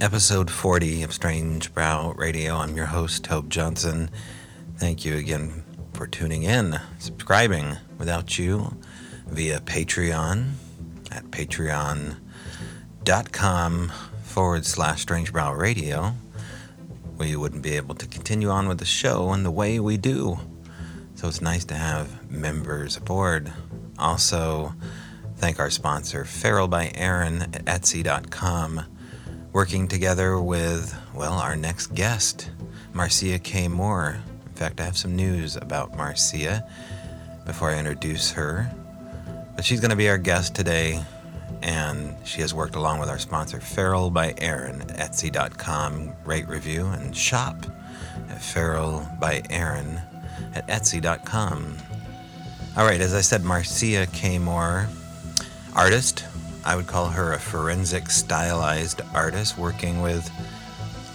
episode 40 of Strange Brow Radio. I'm your host, Tobe Johnson. Thank you again for tuning in, subscribing without you via Patreon at patreon.com forward slash Strange Brow Radio. We wouldn't be able to continue on with the show in the way we do. So it's nice to have members aboard. Also, thank our sponsor, Feral by Aaron at Etsy.com working together with, well, our next guest, Marcia K. Moore. In fact, I have some news about Marcia before I introduce her. But she's going to be our guest today, and she has worked along with our sponsor, Feral by Aaron, Etsy.com. Rate, review, and shop at Feral by Aaron at Etsy.com. All right, as I said, Marcia K. Moore, artist, I would call her a forensic stylized artist working with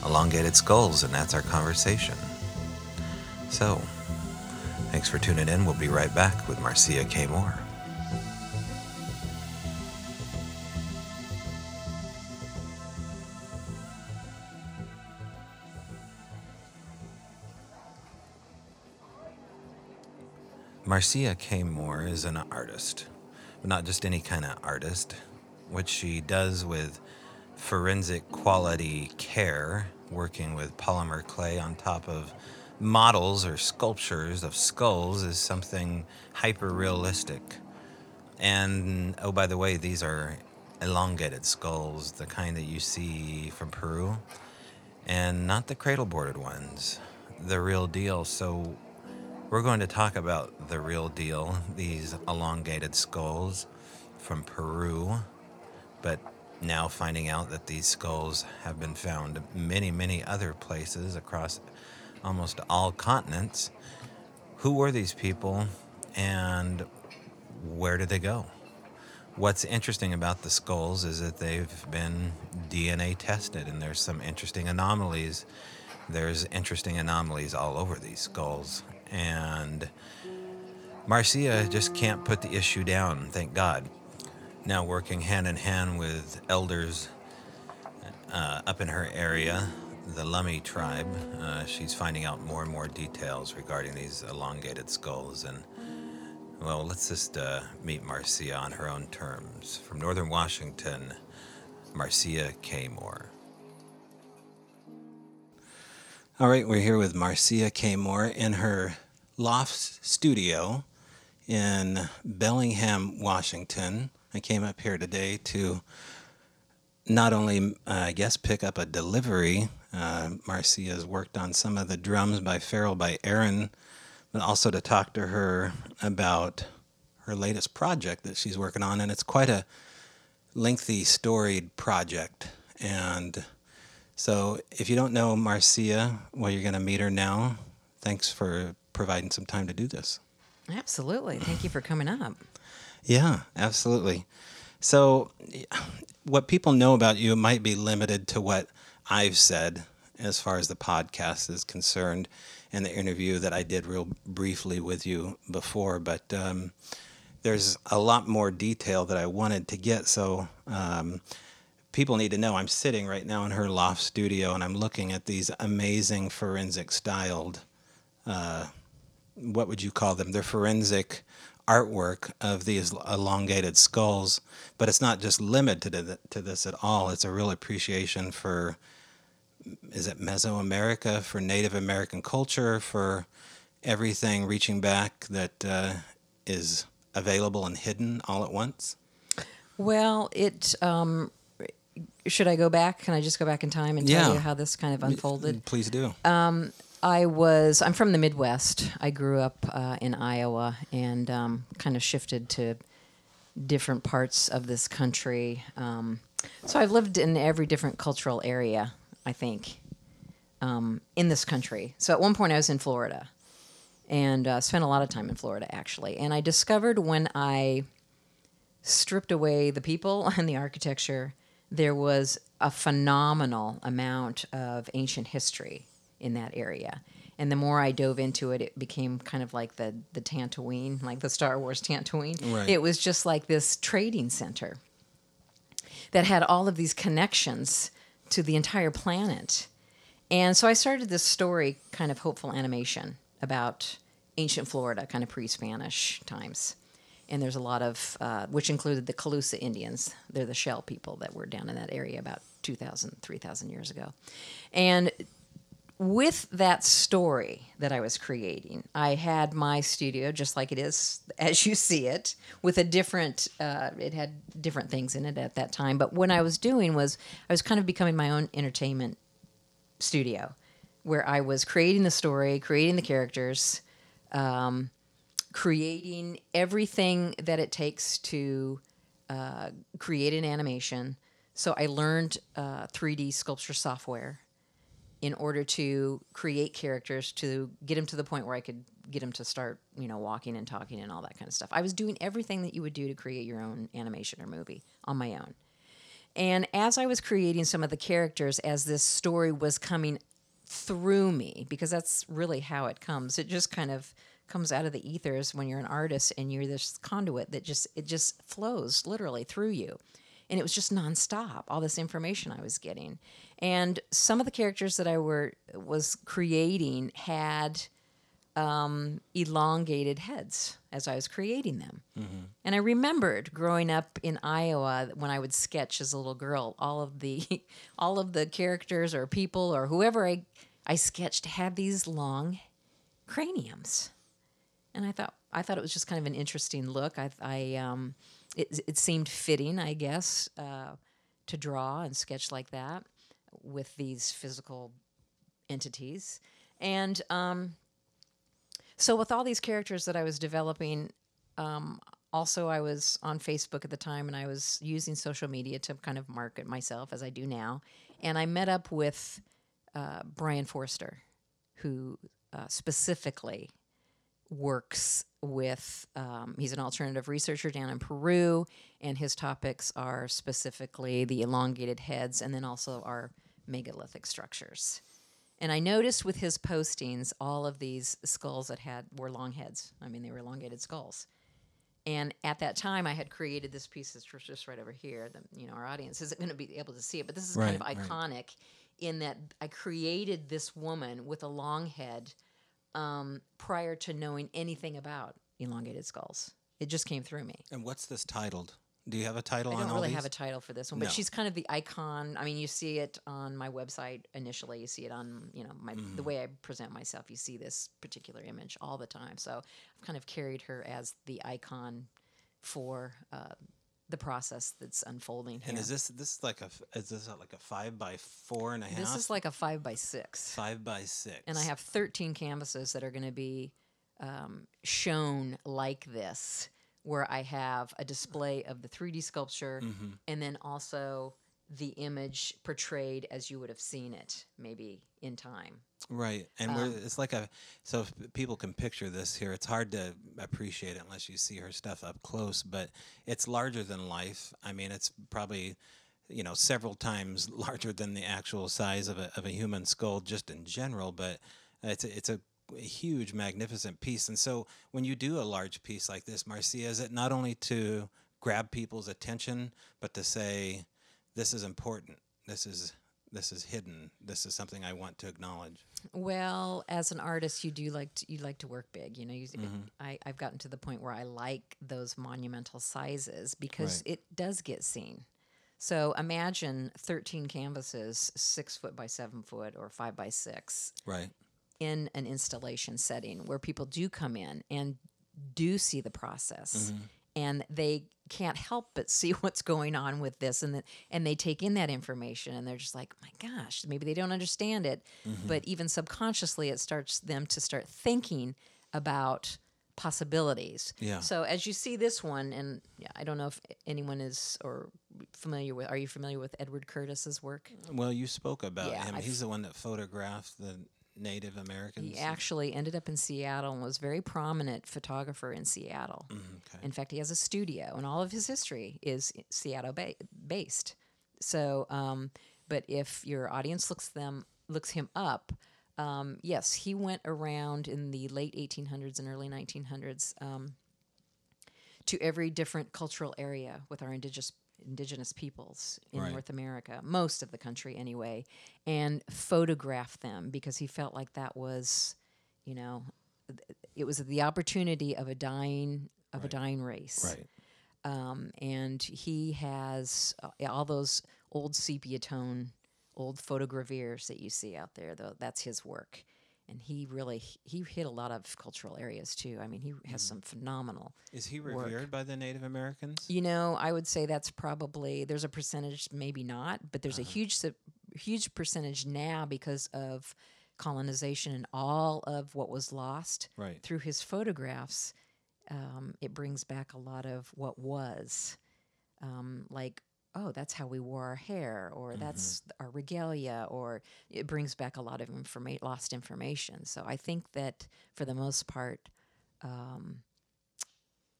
elongated skulls, and that's our conversation. So, thanks for tuning in. We'll be right back with Marcia K. Moore. Marcia K. Moore is an artist, but not just any kind of artist which she does with forensic quality care, working with polymer clay on top of models or sculptures of skulls, is something hyper realistic. And oh, by the way, these are elongated skulls, the kind that you see from Peru, and not the cradle boarded ones, the real deal. So, we're going to talk about the real deal, these elongated skulls from Peru but now finding out that these skulls have been found many, many other places across almost all continents. Who were these people and where did they go? What's interesting about the skulls is that they've been DNA tested, and there's some interesting anomalies. There's interesting anomalies all over these skulls. And Marcia just can't put the issue down, thank God now working hand in hand with elders uh, up in her area, the Lummi tribe. Uh, she's finding out more and more details regarding these elongated skulls. And, well, let's just uh, meet Marcia on her own terms. From Northern Washington, Marcia K. Moore. All right, we're here with Marcia K. Moore in her loft studio in Bellingham, Washington. I came up here today to not only, uh, I guess, pick up a delivery. Uh, Marcia's worked on some of the drums by Feral by Aaron, but also to talk to her about her latest project that she's working on. And it's quite a lengthy, storied project. And so, if you don't know Marcia, well, you're going to meet her now. Thanks for providing some time to do this. Absolutely. Thank you for coming up. Yeah, absolutely. So, what people know about you might be limited to what I've said as far as the podcast is concerned and the interview that I did real briefly with you before, but um, there's a lot more detail that I wanted to get. So, um, people need to know I'm sitting right now in her loft studio and I'm looking at these amazing forensic styled, uh, what would you call them? They're forensic artwork of these elongated skulls, but it's not just limited to, the, to this at all. It's a real appreciation for, is it Mesoamerica, for Native American culture, for everything reaching back that uh, is available and hidden all at once? Well, it. Um, should I go back? Can I just go back in time and tell Yeah. you how this kind of unfolded? Please do. I was. I'm from the Midwest. I grew up uh, in Iowa and um, kind of shifted to different parts of this country. Um, so I've lived in every different cultural area. I think um, in this country. So at one point I was in Florida, and uh, spent a lot of time in Florida actually. And I discovered when I stripped away the people and the architecture, there was a phenomenal amount of ancient history in that area. And the more I dove into it, it became kind of like the the Tatooine, like the Star Wars Tatooine. Right. It was just like this trading center that had all of these connections to the entire planet. And so I started this story, kind of hopeful animation about ancient Florida, kind of pre-Spanish times. And there's a lot of, uh, which included the Calusa Indians. They're the shell people that were down in that area about 2,000, 3,000 years ago. And with that story that I was creating, I had my studio just like it is as you see it, with a different. Uh, it had different things in it at that time. But what I was doing was I was kind of becoming my own entertainment studio, where I was creating the story, creating the characters, um, creating everything that it takes to uh, create an animation. So I learned uh, 3D sculpture software in order to create characters to get him to the point where I could get him to start, you know, walking and talking and all that kind of stuff. I was doing everything that you would do to create your own animation or movie on my own. And as I was creating some of the characters, as this story was coming through me, because that's really how it comes, it just kind of comes out of the ethers when you're an artist and you're this conduit that just it just flows literally through you and it was just nonstop all this information i was getting and some of the characters that i were was creating had um, elongated heads as i was creating them. And i remembered growing up in iowa when i would sketch as a little girl all of the all of the characters or people or whoever i i sketched had these long craniums. And I thought I thought it was just kind of an interesting look. I, I um, it, it seemed fitting, I guess, uh, to draw and sketch like that with these physical entities, and um, so with all these characters that I was developing. Um, also, I was on Facebook at the time, and I was using social media to kind of market myself as I do now. And I met up with uh, Brien Foerster, who uh, specifically works with um, he's an alternative researcher down in peru and his topics are specifically the elongated heads and then also our megalithic structures. And i noticed with his postings all of these skulls that had were long heads. I mean they were elongated skulls. And at that time i had created this piece that's just right over here that you know our audience isn't going to be able to see it but this is kind of Right, right. iconic in that i created this woman with a long head um, prior to knowing anything about elongated skulls. It just came through me. And what's this titled? Do you have a title I don't all really these? have a title for this one, but No. she's kind of the icon. I mean, you see it on my website initially. You see it on, you know, my Mm-hmm. the way I present myself. You see this particular image all the time. So I've kind of carried her as the icon for uh, the process that's unfolding here. and is this this is like a is this like a five by four and a half? this is like a five by six. five by six. and I have 13 canvases that are going to be um, shown like this, where I have a display of the 3D sculpture Mm-hmm. and then also the image portrayed as you would have seen it maybe in time. Right, and we're, Um, it's like a so if people can picture this here. It's hard to appreciate it unless you see her stuff up close, but it's larger than life. I mean, it's probably you know several times larger than the actual size of a of a human skull, just in general. But it's a, it's a huge, magnificent piece. And so when you do a large piece like this, Marcia, is it not only to grab people's attention, but to say this is important. This is this is hidden. This is something I want to acknowledge. Well, as an artist, you do like to, you like to work big. You know, you, Mm-hmm. I, I've gotten to the point where I like those monumental sizes because Right. it does get seen. So imagine 13 canvases, six foot by seven foot or five by six, Right. in an installation setting where people do come in and do see the process and they can't help but see what's going on with this and the, and they take in that information and they're just like my gosh maybe they don't understand it mm-hmm. but even subconsciously it starts them to start thinking about possibilities Yeah. so as you see this one and yeah, i don't know if anyone is or familiar with are you familiar with edward curtis's work Well, you spoke about Yeah, him. I've- He's the one that photographed the Native Americans. He actually ended up in Seattle and was a very prominent photographer in Seattle. okay. In fact, he has a studio, and all of his history is Seattle ba- based. So, um, but if your audience looks them looks him up, um, yes, he went around in the late 1800s and early 1900s um, to every different cultural area with our indigenous indigenous peoples in Right. North America, most of the country anyway, and photograph them because he felt like that was, you know, it was the opportunity of a dying of a dying race Right. um, and he has uh, all those old sepia tone, old photogravures that you see out there. Though that's his work, and he really he hit a lot of cultural areas too. I mean, he has some phenomenal. Is he work. revered by the Native Americans? You know, I would say that's probably there's a percentage, maybe not, but there's a huge huge percentage now because of colonization and all of what was lost Right. through his photographs. Um, it brings back a lot of what was, um, like oh, that's how we wore our hair, or that's our regalia, or it brings back a lot of informa- lost information. So I think that for the most part.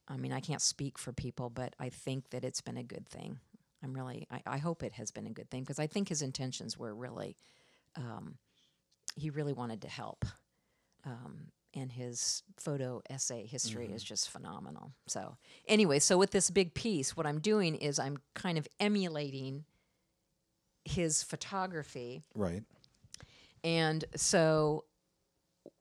I mean, I can't speak for people, but I think that it's been a good thing. I'm really, I, I hope it has been a good thing because I think his intentions were really, um, he really wanted to help. Um, and his photo essay history is mm-hmm. just phenomenal. So, anyway, so with this big piece, what I'm doing is I'm kind of emulating his photography. Right. And so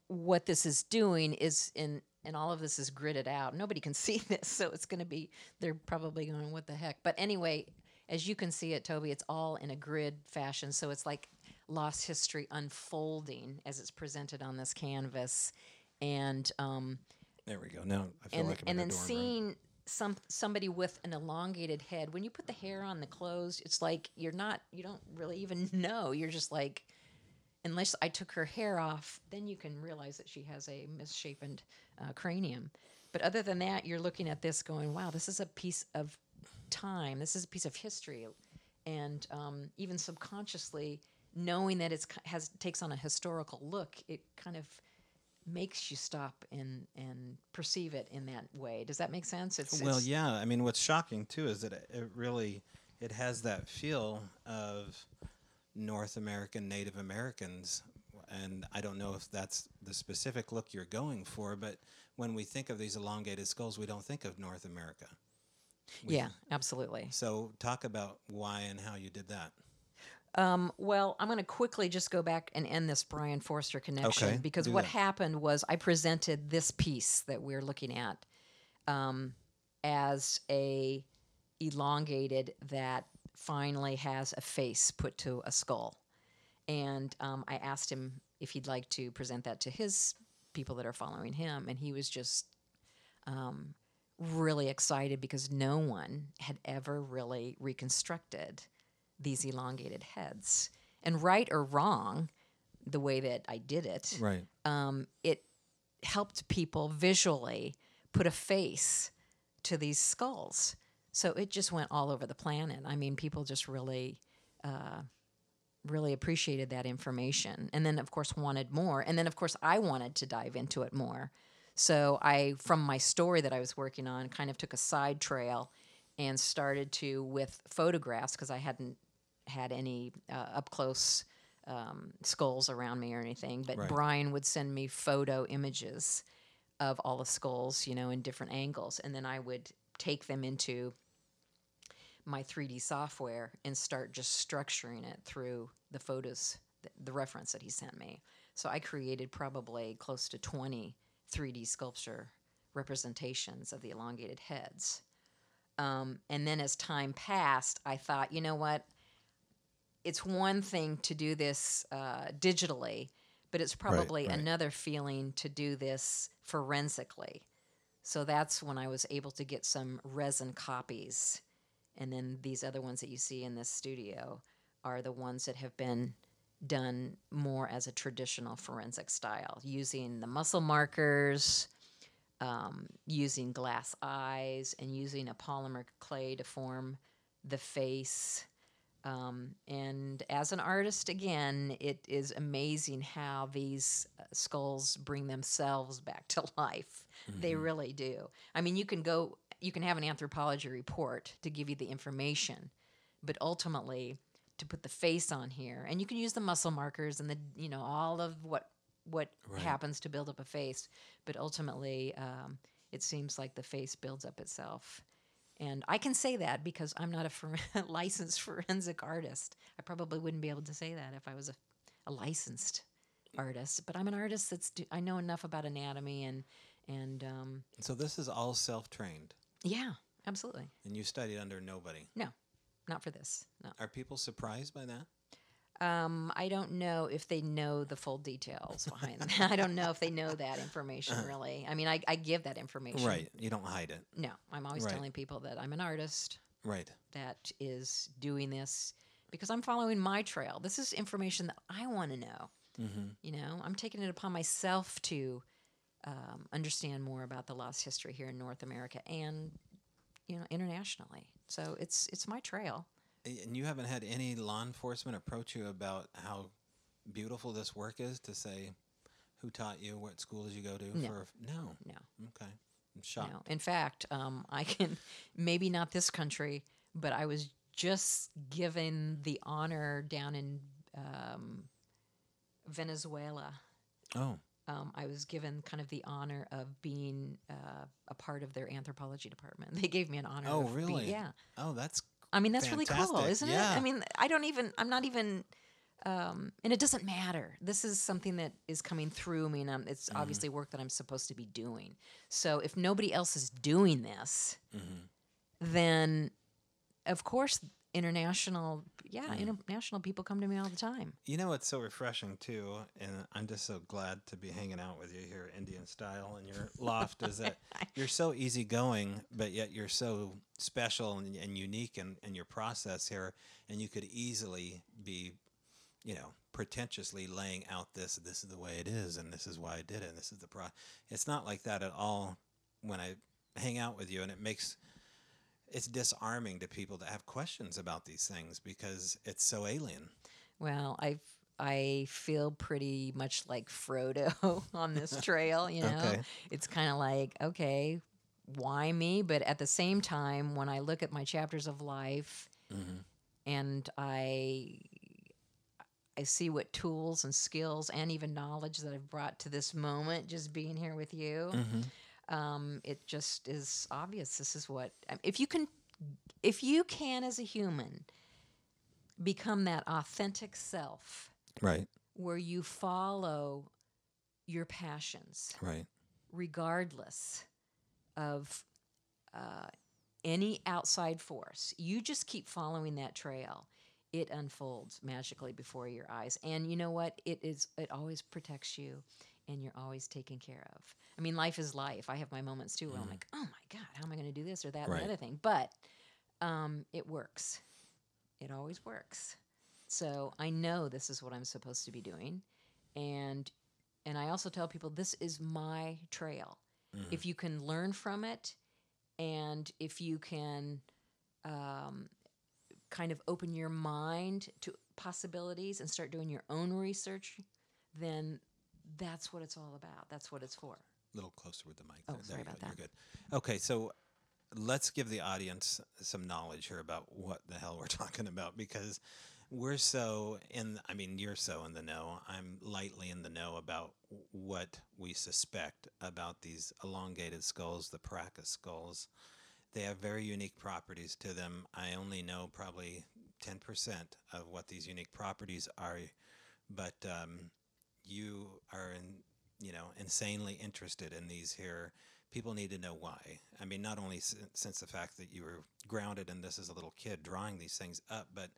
what this is doing is in and all of this is gridded out. Nobody can see this, so it's going to be they're probably going what the heck. But anyway, as you can see it Toby, it's all in a grid fashion, so it's like lost history unfolding as it's presented on this canvas. And um There we go. Now I feel and, like I'm and then room. seeing some somebody with an elongated head when you put the hair on the clothes it's like you're not you don't really even know you're just like unless i took her hair off then you can realize that she has a misshapen uh, cranium but other than that you're looking at this going wow this is a piece of time this is a piece of history and um, even subconsciously knowing that it has takes on a historical look it kind of makes you stop and and perceive it in that way. Does that make sense? It's Well, it's- yeah. I mean, what's shocking too is that it, it really it has that feel of North American Native Americans, and I don't know if that's the specific look you're going for, but when we think of these elongated skulls, we don't think of North America. yeah, absolutely. So, talk about why and how you did that. Well, I'm going to quickly just go back and end this Brien Foerster connection Okay, because what that. happened was I presented this piece that we're looking at um, as a elongated that finally has a face put to a skull, and um, I asked him if he'd like to present that to his people that are following him, and he was just um, really excited because no one had ever really reconstructed these elongated heads. And right or wrong, the way that I did it, Right. um, it helped people visually put a face to these skulls. So it just went all over the planet. I mean, people just really, uh, really appreciated that information. And then, of course, wanted more. And then, of course, I wanted to dive into it more. So I, from my story that I was working on, kind of took a side trail and started to with photographs because I hadn't had any uh, up close um, skulls around me or anything. But Right. Brian would send me photo images of all the skulls, you know, in different angles, and then I would take them into my 3D software and start just structuring it through the photos, the, the reference that he sent me. So I created probably close to 20 3D sculpture representations of the elongated heads. Um, and then as time passed, I thought, you know what? It's one thing to do this uh, digitally, but it's probably right. another feeling to do this forensically. So that's when I was able to get some resin copies. And then these other ones that you see in this studio are the ones that have been done more as a traditional forensic style, using the muscle markers, um, using glass eyes, and using a polymer clay to form the face. Um, and as an artist, again, it is amazing how these uh, skulls bring themselves back to life. They really do. I mean, you can go, you can have an anthropology report to give you the information, but ultimately, to put the face on here, and you can use the muscle markers and the, you know, all of what what happens to build up a face, but ultimately, um, it seems like the face builds up itself And I can say that because I'm not a for- licensed forensic artist. I probably wouldn't be able to say that if I was a, a licensed artist. But I'm an artist that's do- I know enough about anatomy and and um, So this is all self-trained, yeah, absolutely. and you studied under nobody. No, not for this. No. Are people surprised by that? Um, I don't know if they know the full details behind that. I don't know if they know that information really. I mean, I, I give that information. Right. You don't hide it. No, I'm always Right. telling people that I'm an artist Right. that is doing this because I'm following my trail. This is information that I want to know. You know, I'm taking it upon myself to um, understand more about the lost history here in North America and you know internationally. So it's it's my trail. And you haven't had any law enforcement approach you about how beautiful this work is to say who taught you, what school did you go to? No. For no. No. Okay. I'm shocked. know, in fact, um, I can maybe not this country, but I was just given the honor down in um, Venezuela. Oh. Um, I was given kind of the honor of being uh, a part of their anthropology department. They gave me an honor. Oh, of being- really? yeah. Oh, that's. I mean, that's really cool, isn't Yeah. it? I mean, I don't even, I'm not even, um, and it doesn't matter. This is something that is coming through me, and um, it's Mm-hmm. obviously work that I'm supposed to be doing. So if nobody else is doing this, Mm-hmm. then of course, international, yeah, Mm. international people come to me all the time. You know what's so refreshing too, and I'm just so glad to be hanging out with you here, Indian style, in your loft. is that you're so easygoing, but yet you're so special and, and unique in, in your process here, and you could easily be, you know, pretentiously laying out this. This is the way it is, and this is why I did it. And this is the pro. It's not like that at all. When I hang out with you, and it makes it's disarming to people that have questions about these things because it's so alien. Well, I I feel pretty much like Frodo on this trail. You know, Okay. it's kind of like okay, why me? But at the same time, when I look at my chapters of life, mm-hmm. and I I see what tools and skills and even knowledge that I've brought to this moment, just being here with you. Mm-hmm. Um, it just is obvious. This is what if you can, if you can as a human become that authentic self Right. where you follow your passions Right. regardless of uh, any outside force. You just keep following that trail. It unfolds magically before your eyes, and you know what? It is. It always protects you, and you're always taken care of. I mean, life is life. I have my moments too where I'm like, oh my god, how am I going to do this or that and Right. the other thing? But um, it works. It always works. So I know this is what I'm supposed to be doing, and and I also tell people this is my trail. If you can learn from it, and if you can um, kind of open your mind to possibilities and start doing your own research, then that's what it's all about. That's what it's for. A little closer with the mic. Oh, there. sorry there you about go. that. You're good. Okay, so let's give the audience some knowledge here about what the hell we're talking about because we're so in. I mean, you're so in the know. I'm lightly in the know about what we suspect about these elongated skulls, the Paracas skulls. They have very unique properties to them. I only know probably 10% of what these unique properties are, but um, you are in, you know insanely interested in these here. People need to know why. I mean, not only since the fact that you were grounded in this as a little kid drawing these things up, but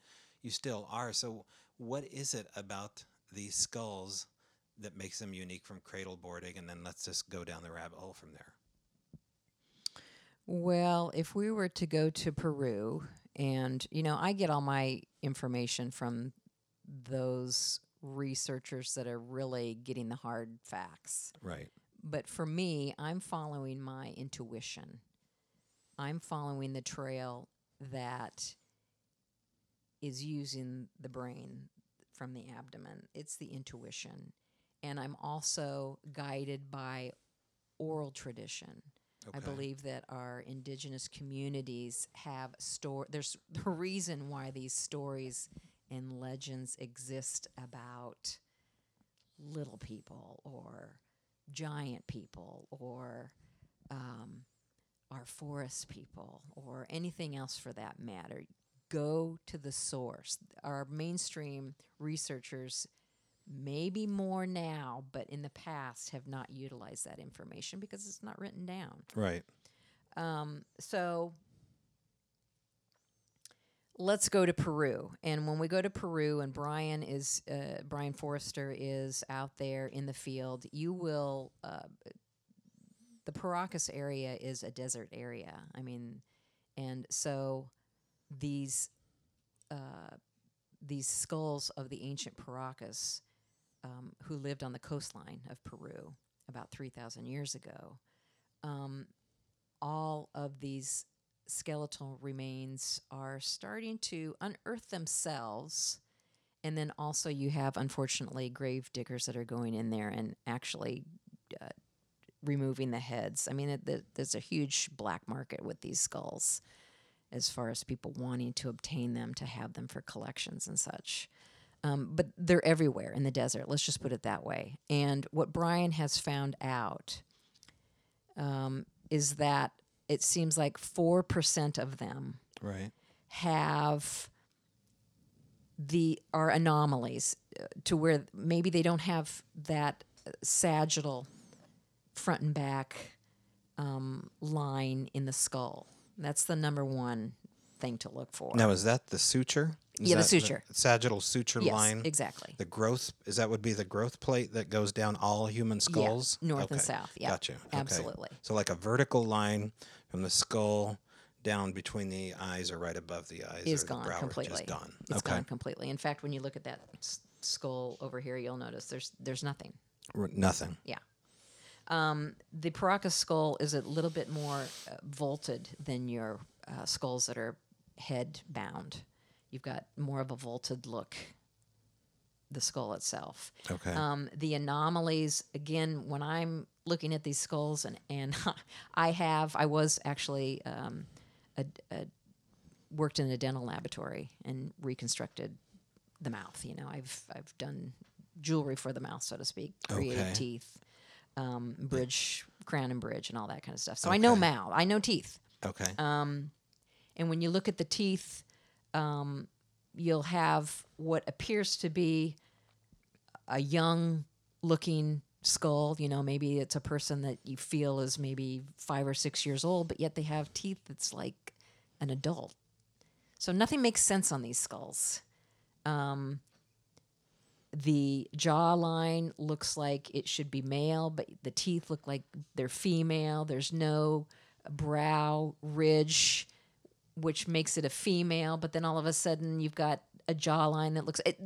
you still are. So, what is it about these skulls that makes them unique from cradle boarding? And then let's just go down the rabbit hole from there. Well, if we were to go to Peru, and you know, I get all my information from those researchers that are really getting the hard facts. Right. But for me, I'm following my intuition. I'm following the trail that is using the brain from the abdomen. It's the intuition. And I'm also guided by oral tradition. I believe that our indigenous communities have store there's the reason why these stories and legends exist about little people or giant people or um, our forest people or anything else for that matter. Go to the source. Our mainstream researchers, maybe more now, but in the past have not utilized that information because it's not written down. Right. So let's go to Peru. And when we go to Peru, and Brian is uh, Brian Forrester is out there in the field, you will. Uh, the Paracas area is a desert area. I mean, and so these uh, these skulls of the ancient Paracas, um, who lived on the coastline of Peru about three thousand years ago, all of these skeletal remains are starting to unearth themselves. And then also, you have unfortunately grave diggers that are going in there and actually uh, removing the heads. I mean, it, the, there's a huge black market with these skulls as far as people wanting to obtain them to have them for collections and such. Um, but they're everywhere in the desert. Let's just put it that way. And what Brian has found out is that it seems like 4% of them Right. have the are anomalies uh, to where maybe they don't have that uh, sagittal front and back um, line in the skull. That's the number one thing to look for. Now, is that the suture? Is Yeah, the suture. sagittal suture Yes, line. exactly. The growth is that would be the growth plate that goes down all human skulls. north and south, yeah, gotcha. Okay. absolutely. So like a vertical line from the skull down between the eyes or right above the eyes is gone brow completely. is gone. It's okay. gone completely. In fact, when you look at that skull over here, you'll notice there's there's nothing. R- Nothing. Yeah. Um, the Paracas skull is a little bit more uh, vaulted than your uh, skulls that are head bound. You've got more of a vaulted look, the skull itself. Okay. Um, the anomalies, again, when I'm looking at these skulls, and, and I have, I was actually um, a, a, worked in a dental laboratory and reconstructed the mouth. You know, I've I've done jewelry for the mouth, so to speak, created Okay. teeth, um, bridge, crown and bridge, and all that kind of stuff. So I know mouth, I know teeth, okay. um, and when you look at the teeth, um, you'll have what appears to be a young looking skull. You know, maybe it's a person that you feel is maybe five or six years old, but yet they have teeth that's like an adult. So nothing makes sense on these skulls. Um, the jawline looks like it should be male, but the teeth look like they're female. There's no brow ridge, which makes it a female. But then all of a sudden, you've got a jawline that looks it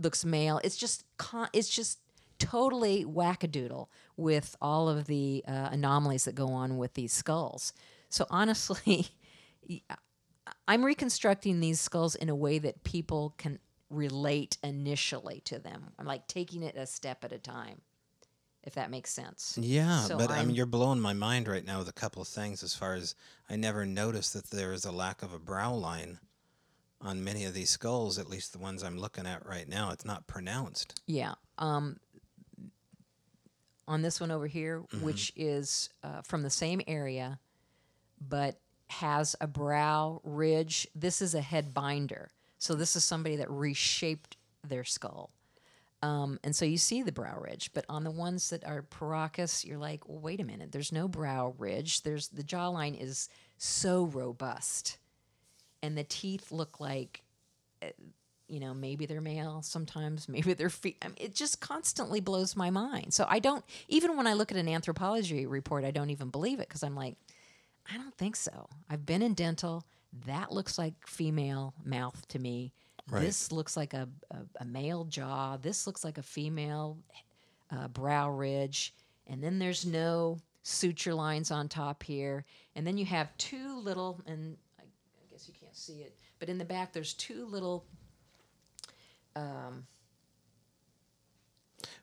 looks male. It's just con- it's just totally wackadoodle with all of the uh, anomalies that go on with these skulls. So honestly, I'm reconstructing these skulls in a way that people can relate initially to them. I'm like taking it a step at a time, if that makes sense. Yeah, So but I I'm- mean, you're blowing my mind right now with a couple of things. As far as I never noticed that there is a lack of a brow line on many of these skulls. At least the ones I'm looking at right now, it's not pronounced. Yeah. Um, on this one over here, Mm-hmm. which is uh, from the same area, but has a brow ridge. This is a head binder. So this is somebody that reshaped their skull. Um, and so you see the brow ridge, but on the ones that are Paracas, you're like, well, wait a minute. There's no brow ridge. There's the jawline is so robust, and the teeth look like you know, maybe they're male sometimes, maybe they're fe- I mean, it just constantly blows my mind. So I don't, even when I look at an anthropology report, I don't even believe it because I'm like, I don't think so. I've been in dental. That looks like female mouth to me. Right. This looks like a, a, a male jaw. This looks like a female uh, brow ridge. And then there's no suture lines on top here. And then you have two little, and I, I guess you can't see it, but in the back there's two little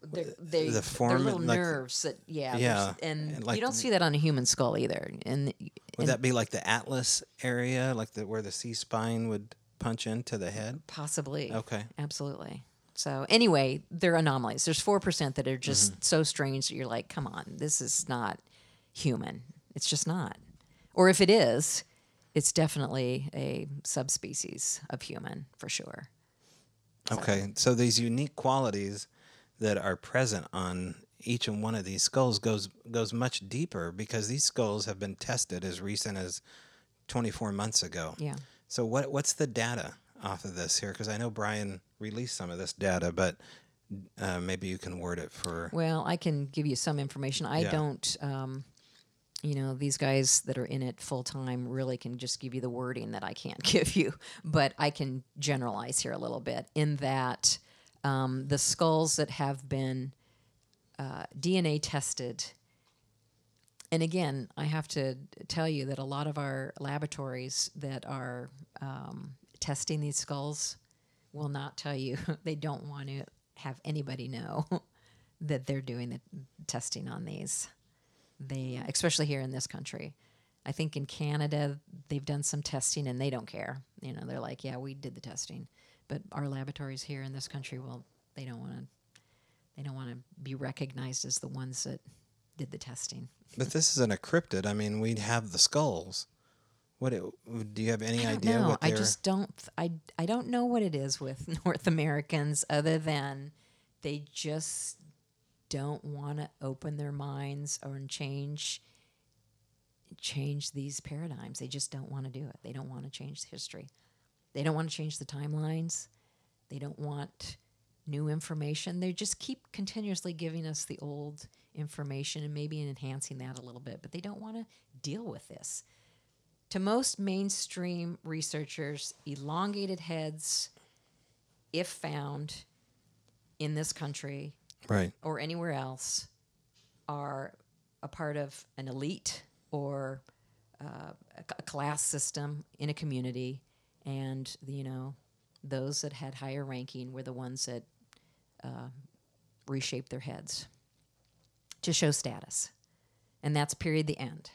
they're, they, The form, little like- nerves that yeah Yeah, and, and like you don't see that on a human skull either and, Would and that be like the atlas area, like the where the C spine would punch into the head? possibly Okay. absolutely so anyway they're anomalies there's 4% that are just Mm-hmm. so strange that you're like come on this is not human it's just not or if it is, it's definitely a subspecies of human for sure. Okay, so these unique qualities that are present on each and one of these skulls goes goes much deeper because these skulls have been tested as recent as 24 months ago. Yeah. So what what's the data off of this here? Because I know Brian released some of this data, but uh, maybe you can word it for. Well, I can give you some information. I Yeah. don't. Um, you know, these guys that are in it full time really can just give you the wording that I can't give you, but I can generalize here a little bit in that um, the skulls that have been uh, DNA tested. And again, I have to tell you that a lot of our laboratories that are um, testing these skulls will not tell you, they don't want to have anybody know that they're doing the testing on these. They, uh, especially here in this country. I think in Canada, they've done some testing and they don't care. You know, they're like, yeah, we did the testing. But our laboratories here in this country, well, they don't want to they don't want to be recognized as the ones that did the testing. But this isn't a cryptid. I mean, we have the skulls. What it, do you have any I idea know. what I just don't. I I don't know what it is with North Americans other than they just don't want to open their minds or change change these paradigms. They just don't want to do it. They don't want to change the history. They don't want to change the timelines. They don't want new information. They just keep continuously giving us the old information and maybe enhancing that a little bit, but they don't want to deal with this. To most mainstream researchers, elongated heads, if found in this country right. or anywhere else, are a part of an elite or uh, a, a class system in a community, and you know those that had higher ranking were the ones that uh, reshaped their heads to show status, and that's period the end.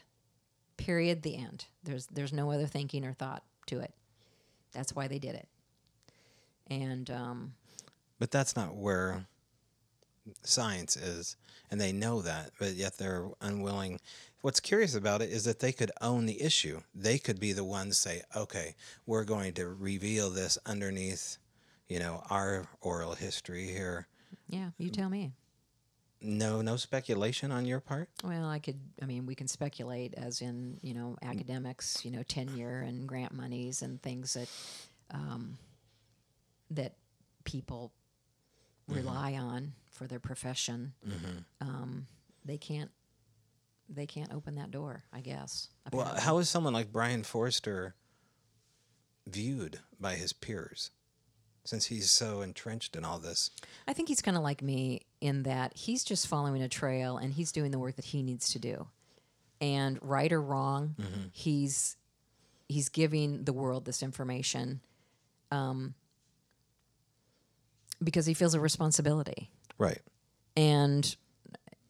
Period the end. There's there's no other thinking or thought to it. That's why they did it. And um, But that's not where science is, and they know that, but yet they're unwilling. What's curious about it is that they could own the issue. They could be the ones say, "Okay, we're going to reveal this underneath, you know, our oral history here." yeah, you tell me. No, no speculation on your part. Well, I could. I mean, we can speculate, as in you know, academics, you know, tenure and grant monies and things that um, that people rely on for their profession. Um, they can't. They can't open that door. I guess. Well, how is someone like Brien Foerster viewed by his peers, since he's so entrenched in all this? I think he's kind of like me in that he's just following a trail and he's doing the work that he needs to do. And right or wrong, he's he's giving the world this information um, because he feels a responsibility. Right. And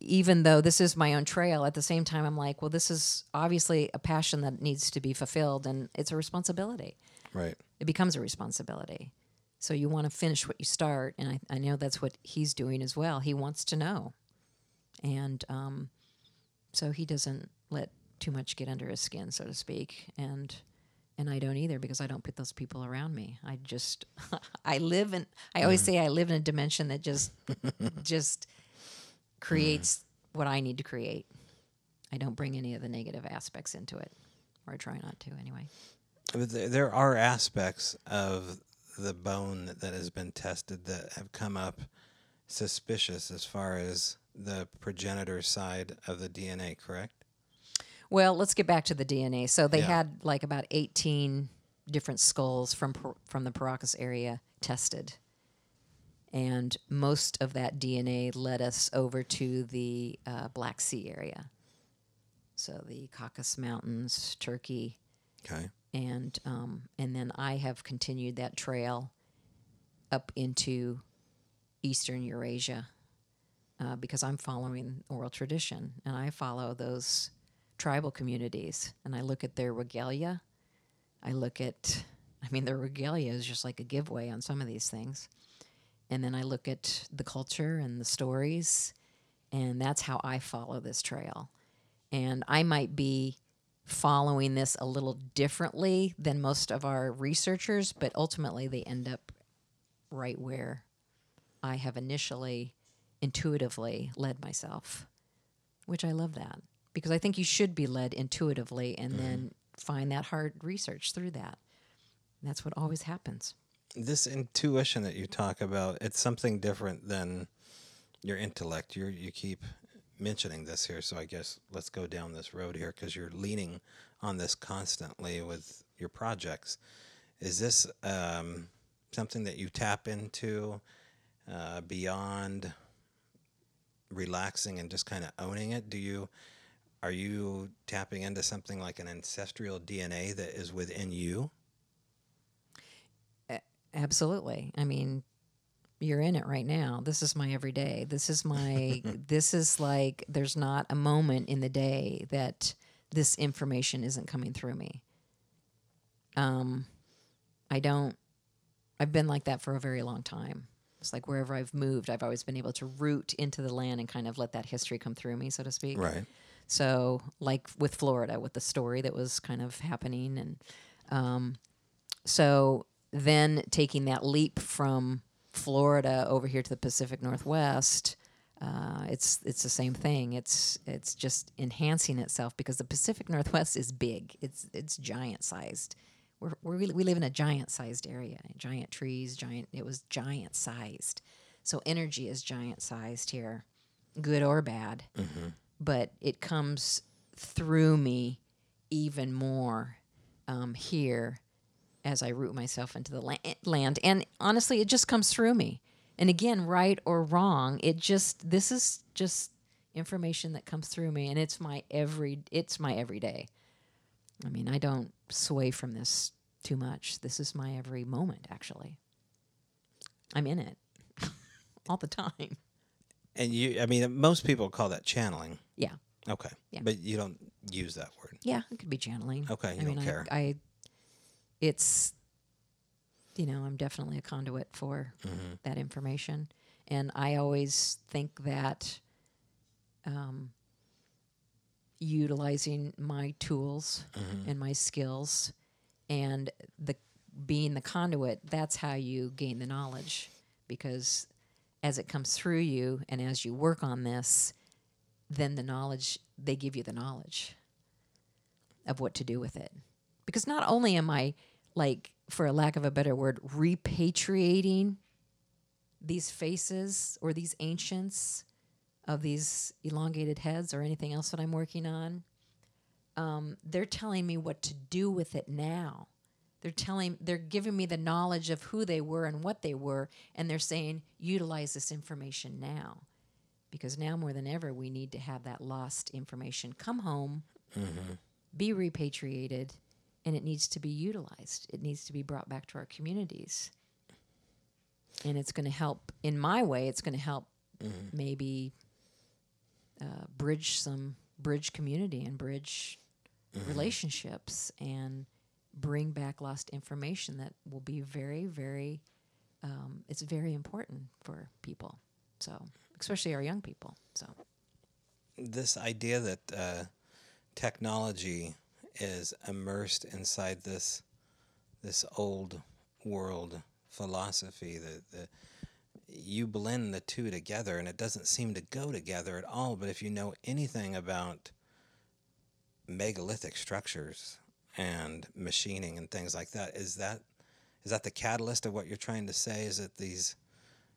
even though this is my own trail, at the same time, I'm like, well, this is obviously a passion that needs to be fulfilled, and it's a responsibility Right. it becomes a responsibility. So you want to finish what you start, and I, I know that's what he's doing as well. He wants to know, and um, so he doesn't let too much get under his skin, so to speak. And and I don't either because I don't put those people around me. I just I live in. I always mm. say I live in a dimension that just just creates mm. what I need to create. I don't bring any of the negative aspects into it, or I try not to anyway. There are aspects of the bone that has been tested that have come up suspicious as far as the progenitor side of the DNA, correct? Well, let's get back to the DNA. So they Yeah. had like about 18 different skulls from from the Paracas area tested. And most of that DNA led us over to the uh, Black Sea area. So the Caucasus Mountains, Turkey, Okay. and um, and then I have continued that trail up into Eastern Eurasia uh, because I'm following oral tradition and I follow those tribal communities and I look at their regalia. I look at, I mean, their regalia is just like a giveaway on some of these things, and then I look at the culture and the stories, and that's how I follow this trail. And I might be following this a little differently than most of our researchers, but ultimately they end up right where I have initially intuitively led myself, which I love that because I think you should be led intuitively and then find that hard research through that. And that's what always happens. This intuition that you talk about, it's something different than your intellect. You you keep mentioning this here, so I guess let's go down this road here because you're leaning on this constantly with your projects. Is this um, something that you tap into uh, beyond relaxing and just kind of owning it? Do you are you tapping into something like an ancestral DNA that is within you? Absolutely. I mean, you're in it right now. This is my everyday. This is my, this is like, there's not a moment in the day that this information isn't coming through me. Um, I don't, I've been like that for a very long time. It's like wherever I've moved, I've always been able to root into the land and kind of let that history come through me, so to speak. Right. So, like with Florida, with the story that was kind of happening, and um, so then taking that leap from Florida over here to the Pacific Northwest, uh, it's it's the same thing. It's it's just enhancing itself because the Pacific Northwest is big. It's it's giant sized. We're, we're, we live in a giant sized area. Giant trees, giant. It was giant sized. So energy is giant sized here, good or bad. But it comes through me even more um, here as I root myself into the la- land. And honestly, it just comes through me. And again, right or wrong, it just this is just information that comes through me, and it's my every it's my everyday. I mean, I don't sway from this too much. This is my every moment, actually. I'm in it all the time. And you, I mean, most people call that channeling. Yeah, Okay. Yeah. But you don't use that word. yeah, it could be channeling. Okay, you I don't mean, care. I, I, it's, you know, I'm definitely a conduit for Mm-hmm. that information, and I always think that, um, utilizing my tools Mm-hmm. and my skills, and the being the conduit, that's how you gain the knowledge, because as it comes through you and as you work on this, then the knowledge they give you the knowledge of what to do with it. Because not only am I like for a lack of a better word repatriating these faces or these ancients of these elongated heads or anything else that I'm working on, um, they're telling me what to do with it now. They're telling, they're giving me the knowledge of who they were and what they were, and they're saying, utilize this information now. Because now more than ever, we need to have that lost information come home, mm-hmm. be repatriated, and it needs to be utilized. It needs to be brought back to our communities. And it's going to help, in my way, it's going to help mm-hmm. maybe uh, bridge some, bridge community and bridge mm-hmm. relationships and bring back lost information that will be very, very, um, it's very important for people. So, especially our young people. So, This idea that uh, technology is immersed inside this this old world philosophy that the, you blend the two together and it doesn't seem to go together at all but if you know anything about megalithic structures and machining and things like that is that is that the catalyst of what you're trying to say is that these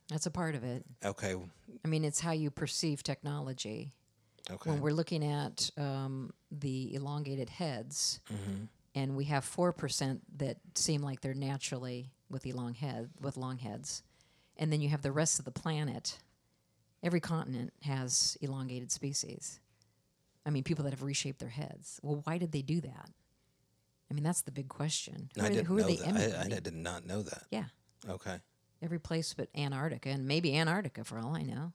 that's a part of it. okay I mean, it's how you perceive technology. okay When we're looking at um, the elongated heads, and we have four percent that seem like they're naturally with elong head with long heads, and then you have the rest of the planet. Every continent has elongated species. I mean, people that have reshaped their heads. Well, why did they do that? I mean, that's the big question. Who I are, didn't who are know they that. I. I did not know that Yeah, okay every place but Antarctica, and maybe Antarctica for all I know.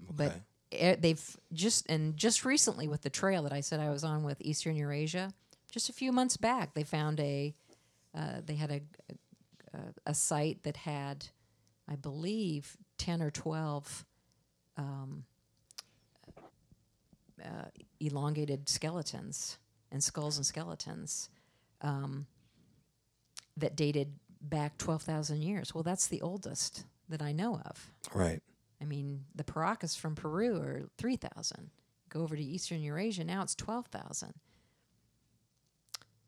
But Okay. eh, they've just and just recently with the trail that I said I was on with Eastern Eurasia, just a few months back, they found a uh, they had a, a a site that had, I believe, ten or twelve. Um, uh, elongated skeletons and skulls and skeletons um, that dated back 12,000 years. Well, that's the oldest that I know of. Right. I mean, the Paracas from Peru are 3,000. Go over to Eastern Eurasia, now it's 12,000.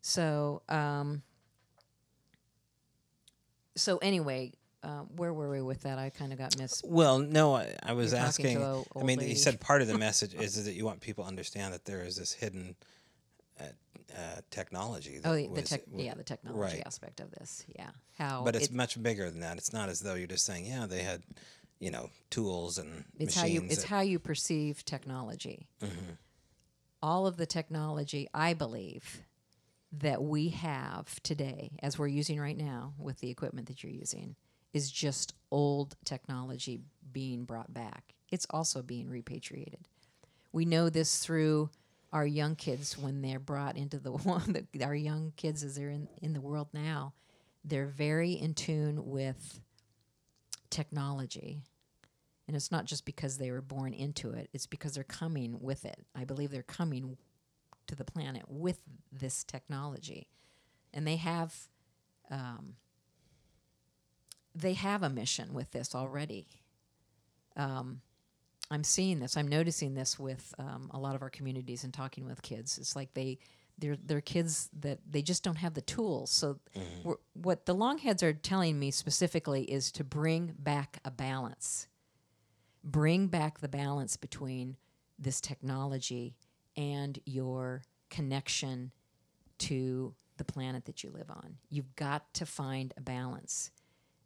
So, um, so anyway, uh, where were we with that? I kind of got missed. Well, no, I, I was asking. I a I old mean, you said part of the message is that you want people to understand that there is this hidden uh, technology. That Oh, the was- tech, yeah, the technology right. aspect of this. Yeah, how But it's it- much bigger than that. It's not as though you're just saying, yeah, they had, you know, tools and it's how you it's that- how you perceive technology. Mm-hmm. All of the technology, I believe, that we have today, as we're using right now with the equipment that you're using, is just old technology being brought back. It's also being repatriated. We know this through our young kids when they're brought into the the- our young kids as they're in, in the world now. They're very in tune with technology. And it's not just because they were born into it, it's because they're coming with it. I believe they're coming to the planet with this technology. And they have um, they have a mission with this already. Um, I'm seeing this. I'm noticing this with um, a lot of our communities and talking with kids. It's like they they're they're kids that they just don't have the tools. So we're, what the longheads are telling me specifically is to bring back a balance. Bring back the balance between this technology and your connection to the planet that you live on. You've got to find a balance.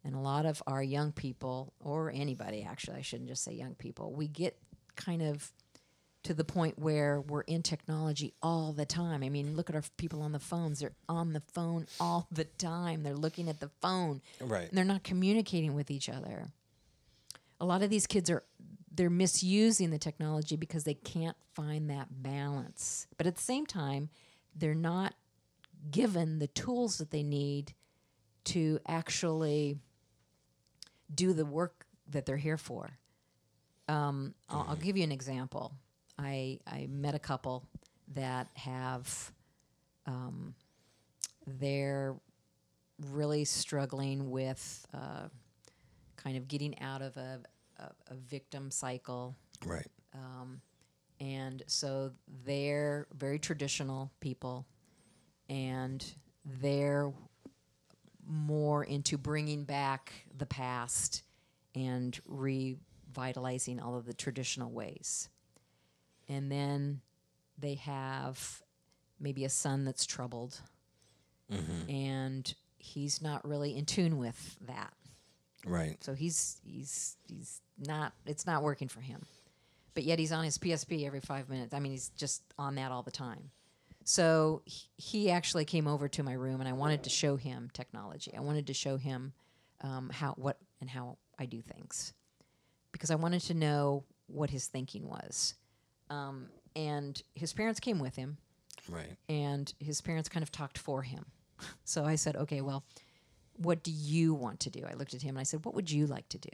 And a lot of our young people, or anybody actually, I shouldn't just say young people, we get kind of to the point where we're in technology all the time. I mean, look at our people on the phones. They're on the phone all the time. They're looking at the phone. Right. And they're not communicating with each other. A lot of these kids are they're misusing the technology because they can't find that balance. But at the same time, they're not given the tools that they need to actually do the work that they're here for. Um, I'll, I'll give you an example. I, I met a couple that have, um, they're really struggling with uh, kind of getting out of a, a, a victim cycle. right. And so they're very traditional people, and they're more into bringing back the past and revitalizing all of the traditional ways. And then they have maybe a son that's troubled, mm-hmm. and he's not really in tune with that. Right. So he's he's he's not it's not working for him. But yet he's on his PSP every 5 minutes. I mean he's just on that all the time. So he- actually came over to my room and I wanted to show him technology. I wanted to show him um, how what and how I do things. Because I wanted to know what his thinking was. Um, and his parents came with him Right. and his parents kind of talked for him. So I said, okay, well, what do you want to do? I looked at him and I said, what would you like to do?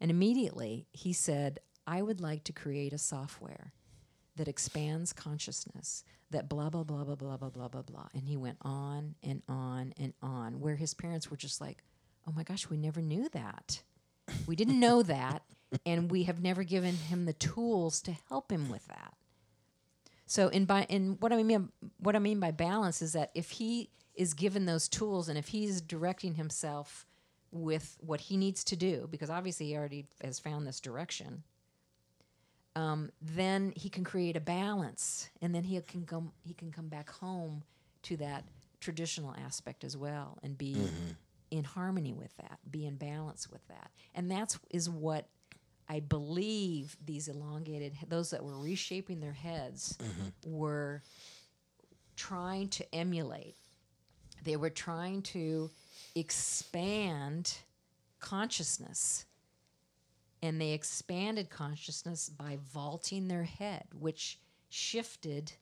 And immediately he said, I would like to create a software that expands consciousness, that blah, blah, blah, blah, blah, blah, blah, blah, blah. And he went on and on and on, where his parents were just like, oh my gosh, we never knew that. We didn't know that. And we have never given him the tools to help him with that. So in by in what I mean what I mean by balance is that if he is given those tools and if he's directing himself with what he needs to do, because obviously he already has found this direction, um, then he can create a balance, and then he can come he can come back home to that traditional aspect as well and be in harmony with that, be in balance with that, and that's is what I believe these elongated, those that were reshaping their heads, were trying to emulate. They were trying to expand consciousness. And they expanded consciousness by vaulting their head, which shifted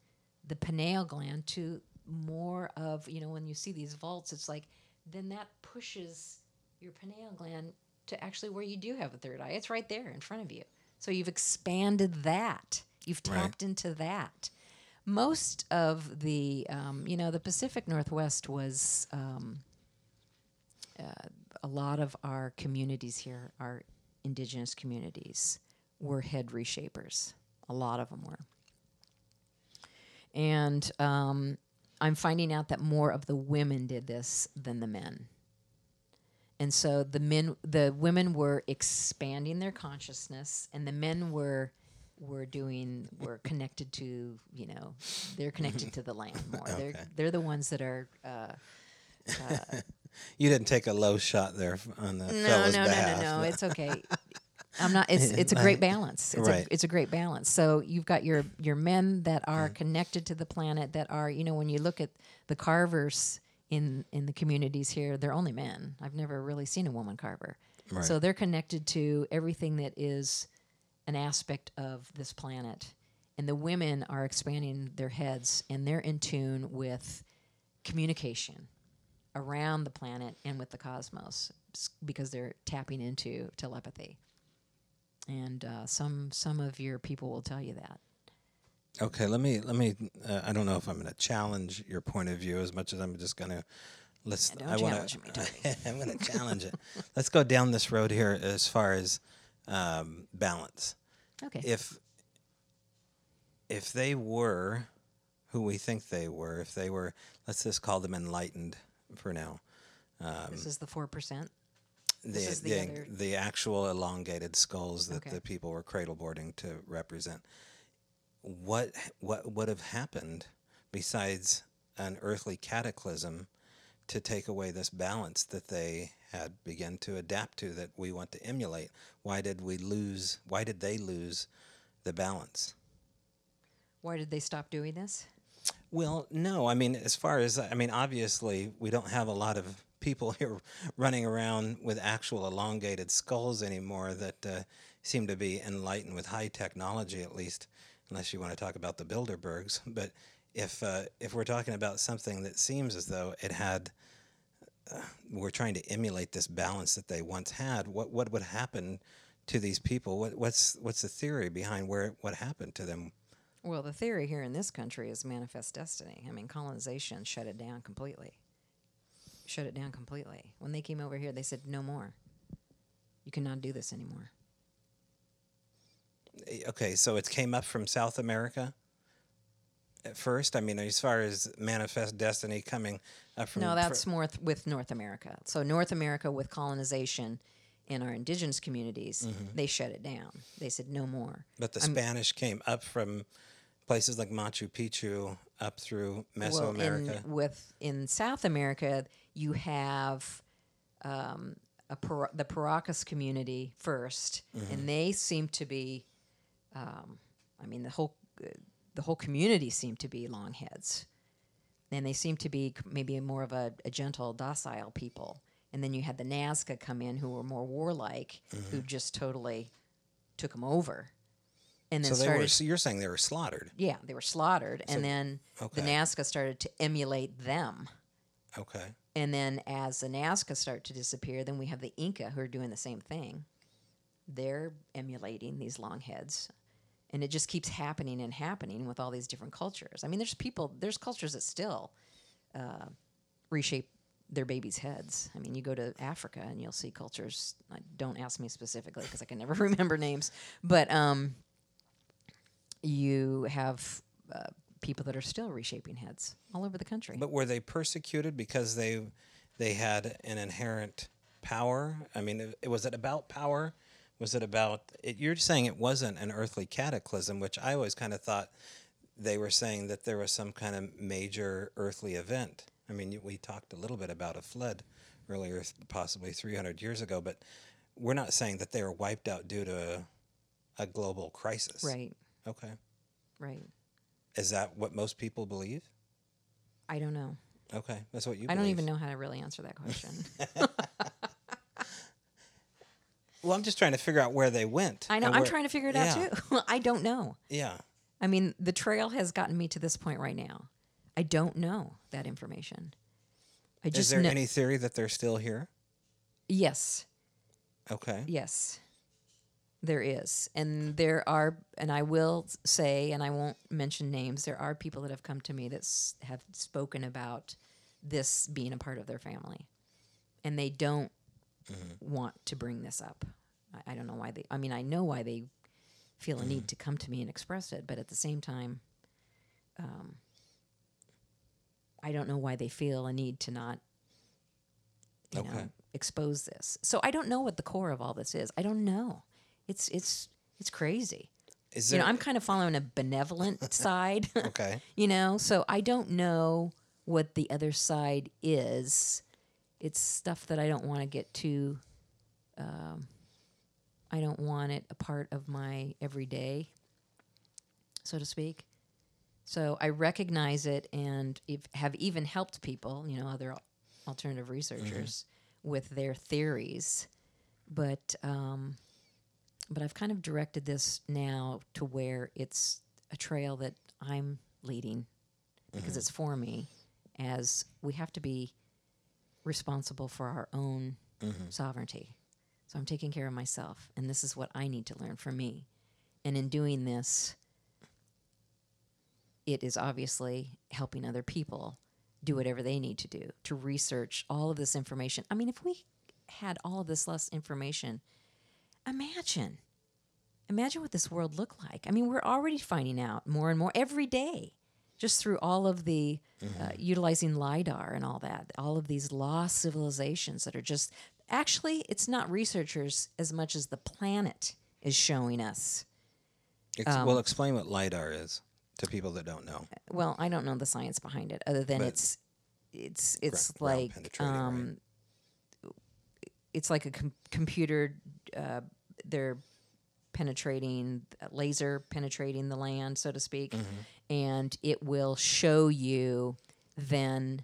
the pineal gland to more of, you know, when you see these vaults, it's like, then that pushes your pineal gland to actually where you do have a third eye. It's right there in front of you. So you've expanded that. You've Right. tapped into that. most of the, um, you know, the Pacific Northwest was um, uh, a lot of our communities here, our indigenous communities, were head reshapers. A lot of them were. And um, I'm finding out that more of the women did this than the men. And so the men, the women were expanding their consciousness, and the men were were doing were connected to you know they're connected to the land more. They're they're the ones that are. Uh, You didn't take a low shot there on the no, fella's no, no, behalf. no, no. It's okay. I'm not. It's it's a great balance. It's Right. a it's a great balance. So you've got your your men that are Mm. connected to the planet. That are you know when you look at the carvers in in the communities here, they're only men. I've never really seen a woman carver. Right. So they're connected to everything that is an aspect of this planet, and the women are expanding their heads and they're in tune with communication around the planet and with the cosmos because they're tapping into telepathy. And uh, some some of your people will tell you that. Okay, let me let me. Uh, I don't know if I'm going to challenge your point of view as much as I'm just going to listen. don't I wanna, challenge me, Tony. I'm going to challenge it. Let's go down this road here as far as um, balance. Okay. If if they were who we think they were, if they were, let's just call them enlightened for now. Um, this is the four percent. The, This is the the, the actual elongated skulls that Okay. the people were cradleboarding to represent. What what would have happened besides an earthly cataclysm to take away this balance that they had begun to adapt to that we want to emulate? Why did we lose? Why did they lose the balance? Why did they stop doing this? Well, no. I mean, as far as I mean, obviously, we don't have a lot of people here running around with actual elongated skulls anymore that uh, seem to be enlightened with high technology, at least, unless you want to talk about the Bilderbergs. But if uh, if we're talking about something that seems as though it had, uh, we're trying to emulate this balance that they once had. What what would happen to these people? What what's what's the theory behind where what happened to them? Well, the theory here in this country is manifest destiny. I mean, colonization shut it down completely. Shut it down completely. When they came over here, they said, no more. You cannot do this anymore. Eh, okay, so it came up from South America at first. I mean, as far as manifest destiny coming up from No, that's more th- with North America. So North America with colonization in our indigenous communities, mm-hmm. they shut it down. They said no more. but the Spanish came up from places like Machu Picchu up through Mesoamerica. Well, in, with in South America, you have um, a Par- the Paracas community 1st and they seem to be. Um, I mean, the whole uh, the whole community seemed to be longheads, and they seem to be maybe more of a, a gentle, docile people. And then you had the Nazca come in, who were more warlike, who just totally took them over, and then so they started were. So you're saying they were slaughtered? yeah, they were slaughtered, and then okay. the Nazca started to emulate them. Okay. And then as the Nazca start to disappear, then we have the Inca who are doing the same thing. They're emulating these long heads. And it just keeps happening and happening with all these different cultures. I mean, there's people, there's cultures that still uh, reshape their babies' heads. I mean, you go to Africa and you'll see cultures. Don't ask me specifically because I can never remember names. But um, you have uh, people that are still reshaping heads all over the country. But were they persecuted because they they had an inherent power? I mean, it, it- was it about power? Was it about? It, you're saying it wasn't an earthly cataclysm, which I always kind of thought they were saying that there was some kind of major earthly event. I mean, we talked a little bit about a flood earlier, possibly 300 years ago, but we're not saying that they were wiped out due to a, a global crisis. right, Okay. right. Is that what most people believe? I don't know. Okay, that's what you. I don't even know how to really answer that question. Well, I'm just trying to figure out where they went. I know. I'm where- trying to figure it yeah, out too. I don't know. Yeah. I mean, the trail has gotten me to this point right now. I don't know that information. I just Is there know. any theory that they're still here? yes, Okay. yes. There is. And there are, and I will say, and I won't mention names, there are people that have come to me that have spoken about this being a part of their family. And they don't want to bring this up. I, I don't know why they, I mean, I know why they feel a need to come to me and express it, but at the same time, um, I don't know why they feel a need to not, you Okay. know, expose this. So I don't know what the core of all this is. I don't know. It's it's it's crazy. Is You know, I'm kind of following a benevolent side. okay? you know, so I don't know what the other side is. It's stuff that I don't want to get too. Um, I don't want it a part of my everyday, so to speak. So I recognize it and if, have even helped people, you know, other alternative researchers with their theories, but um, but I've kind of directed this now to where it's a trail that I'm leading because mm-hmm. it's for me, as we have to be responsible for our own mm-hmm. sovereignty. So I'm taking care of myself, and this is what I need to learn for me. And in doing this, it is obviously helping other people do whatever they need to do to research all of this information. I mean, if we had all of this less information, imagine imagine what this world looked like. I mean, we're already finding out more and more every day, just through all of the uh, utilizing lidar and all that, all of these lost civilizations that are just actually, it's not researchers as much as the planet is showing us. Ex- Um, well, explain what lidar is to people that don't know. Well, I don't know the science behind it, other than But it's it's it's like penetrating, right? Um, it's like a com- computer. Uh, they're penetrating laser penetrating the land, so to speak, Mm-hmm. and it will show you then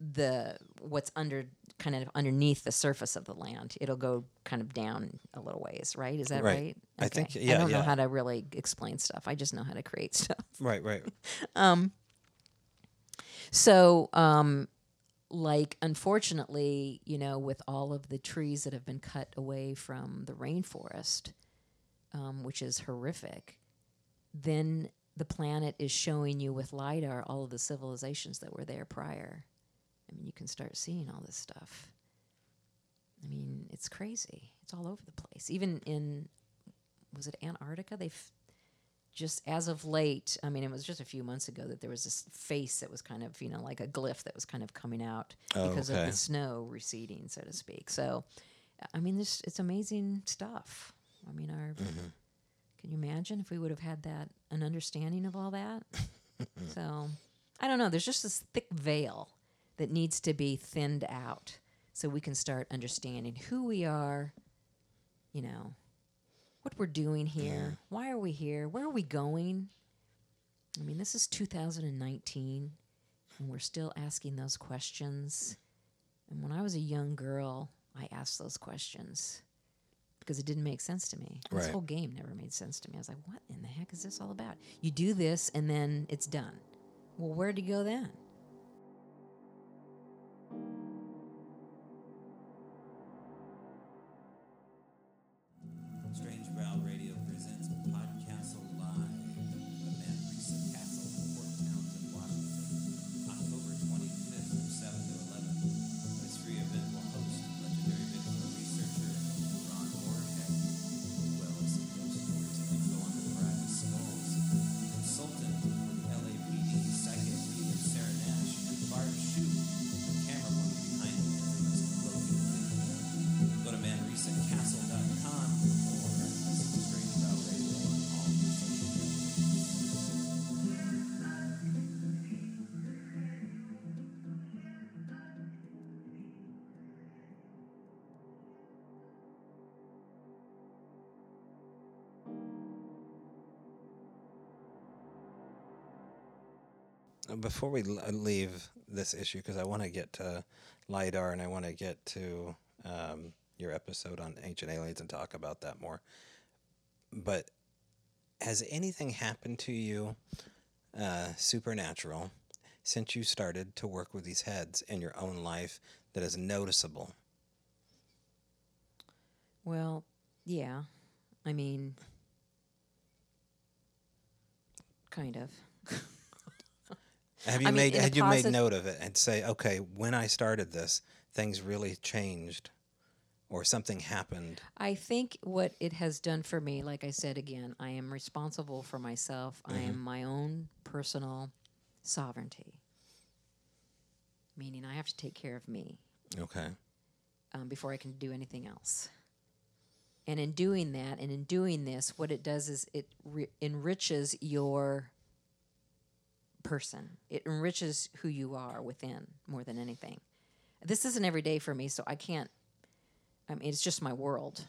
the what's under kind of underneath the surface of the land. It'll go kind of down a little ways, right? Is that Right. right? I think- I don't know how to really explain stuff. I just know how to create stuff. Right, right. So, um, like, unfortunately, you know, with all of the trees that have been cut away from the rainforest, um, which is horrific, then the planet is showing you with LIDAR all of the civilizations that were there prior. I mean, you can start seeing all this stuff. I mean, it's crazy. It's all over the place. Even in, was it Antarctica? They've just as of late, I mean, it was just a few months ago that there was this face that was kind of, you know, like a glyph that was kind of coming out Oh, because of the snow receding, so to speak. So, I mean, this it's amazing stuff. I mean, our Mm-hmm. can you imagine if we would have had that an understanding of all that? so, I don't know. There's just this thick veil that needs to be thinned out so we can start understanding who we are. You know, what we're doing here. Why are we here? Where are we going? I mean, this is 2019, and we're still asking those questions. And when I was a young girl, I asked those questions because it didn't make sense to me. This whole game never made sense to me. I was like, what in the heck is this all about? You do this, and then it's done. Well, where'd you go then? Before we leave this issue, because I want to get to LIDAR and I want to get to um, your episode on ancient aliens and talk about that more. But has anything happened to you uh, supernatural since you started to work with these heads in your own life that is noticeable? Well, yeah. I mean, kind of. Have you I made a had you made note of it and say, okay, when I started this, things really changed, or something happened? I think what it has done for me, like I said again, I am responsible for myself. I am my own personal sovereignty, meaning I have to take care of me Okay. um, before I can do anything else. And in doing that, and in doing this, what it does is it re- enriches your person. It enriches who you are within more than anything. This isn't every day for me, so I can't. I mean, it's just my world.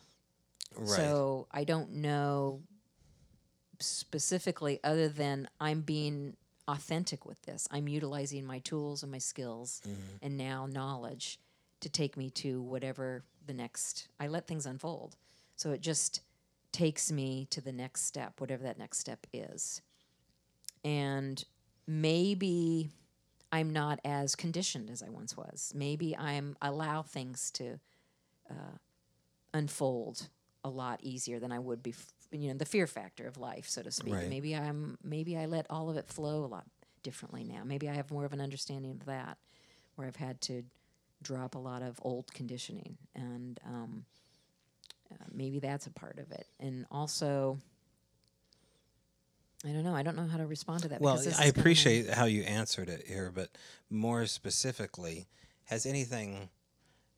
Right. So I don't know specifically, other than I'm being authentic with this. I'm utilizing my tools and my skills mm-hmm. and now knowledge to take me to whatever the next. I let things unfold. So it just takes me to the next step, whatever that next step is. And maybe I'm not as conditioned as I once was. Maybe I'm allow things to unfold a lot easier than I would be. You know, the fear factor of life, so to speak. Right. Maybe I'm. Maybe I let all of it flow a lot differently now. Maybe I have more of an understanding of that, where I've had to drop a lot of old conditioning, and um, uh, maybe that's a part of it. And also, I don't know. I don't know how to respond to that. Well, I is kinda- appreciate how you answered it here, but more specifically, has anything,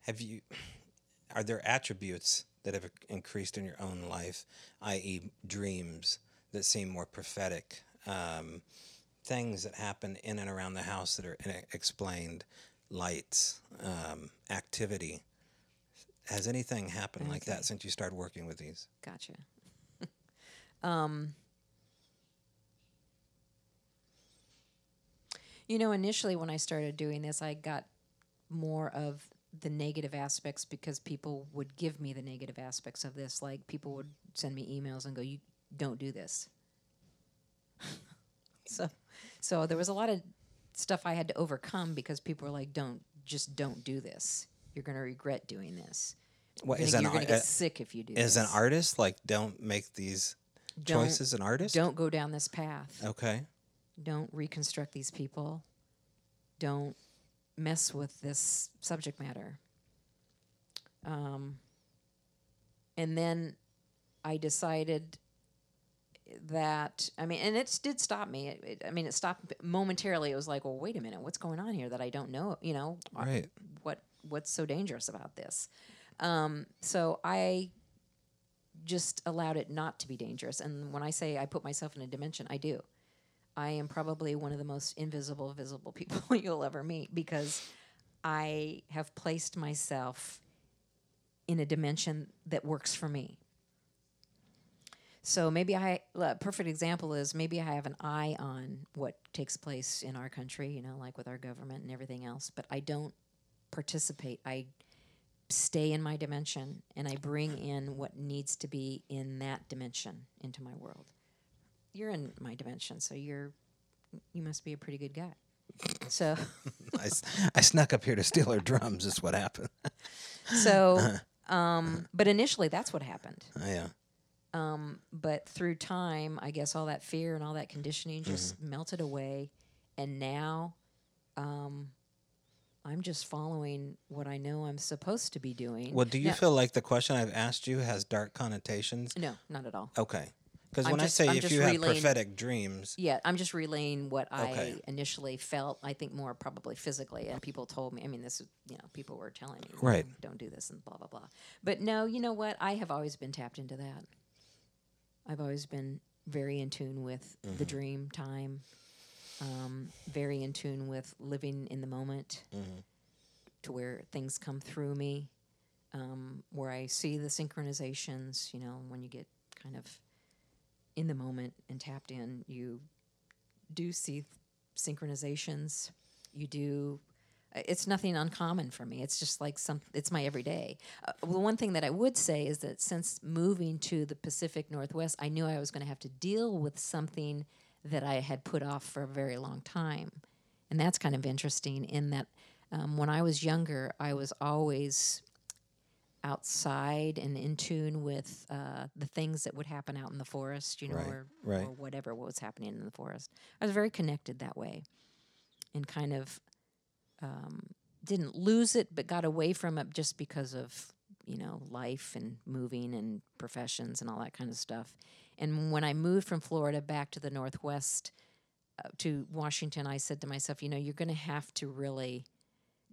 have you, are there attributes that have increased in your own life, i.e., dreams that seem more prophetic, um, things that happen in and around the house that are explained, lights, um, activity? Has anything happened like that since you started working with these? Gotcha. um, you know, initially when I started doing this, I got more of the negative aspects because people would give me the negative aspects of this. Like people would send me emails and go, "You don't do this." so, so there was a lot of stuff I had to overcome because people were like, "Don't just don't do this. You're going to regret doing this. What You're is gonna, an you're ar- get uh, sick if you do As this." an artist, like don't make these Don't- choices. An artist, Don't go down this path. Okay. Don't reconstruct these people. Don't mess with this subject matter. Um, and then I decided that I mean, and it did stop me. It, it- I mean, it stopped momentarily. It was like, well, wait a minute, what's going on here that I don't know? You know, Right. what what's so dangerous about this? Um, so I just allowed it not to be dangerous. And when I say I put myself in a dimension, I do. I am probably one of the most invisible, visible people you'll ever meet because I have placed myself in a dimension that works for me. So maybe I, a perfect example is maybe I have an eye on what takes place in our country, you know, like with our government and everything else, but I don't participate. I stay in my dimension and I bring in what needs to be in that dimension into my world. You're in my dimension, so you're you must be a pretty good guy. So I, I snuck up here to steal her drums. Is what happened. so um but initially that's what happened. Oh, yeah. but through time, I guess all that fear and all that conditioning just Mm-hmm. melted away, and now, um, I'm just following what I know I'm supposed to be doing. Well, do you Now- feel like the question I've asked you has dark connotations? No, not at all. Okay. Because when just- I say I'm if you have prophetic dreams, Yeah, I'm just relaying what Okay. I initially felt. I think more probably physically, and people told me. I mean, this is you know people were telling me, Right. "No, Don't do this and blah blah blah. But no, you know what? I have always been tapped into that. I've always been very in tune with Mm-hmm. the dream time, um, very in tune with living in the moment, Mm-hmm. to where things come through me, um, where I see the synchronizations. You know, when you get kind of in the moment and tapped in, you do see synchronizations. You do. uh, It's nothing uncommon for me. It's just like some. It's my everyday. Uh, well, one thing that I would say is that since moving to the Pacific Northwest, I knew I was going to have to deal with something that I had put off for a very long time, and that's kind of interesting. In that, um, when I was younger, I was always outside and in tune with uh, the things that would happen out in the forest, you know, Right, or, right. or whatever what was happening in the forest. I was very connected that way, and kind of um, didn't lose it, but got away from it just because of you know life and moving and professions and all that kind of stuff. And when I moved from Florida back to the Northwest uh, to Washington, I said to myself, you know, you're going to have to really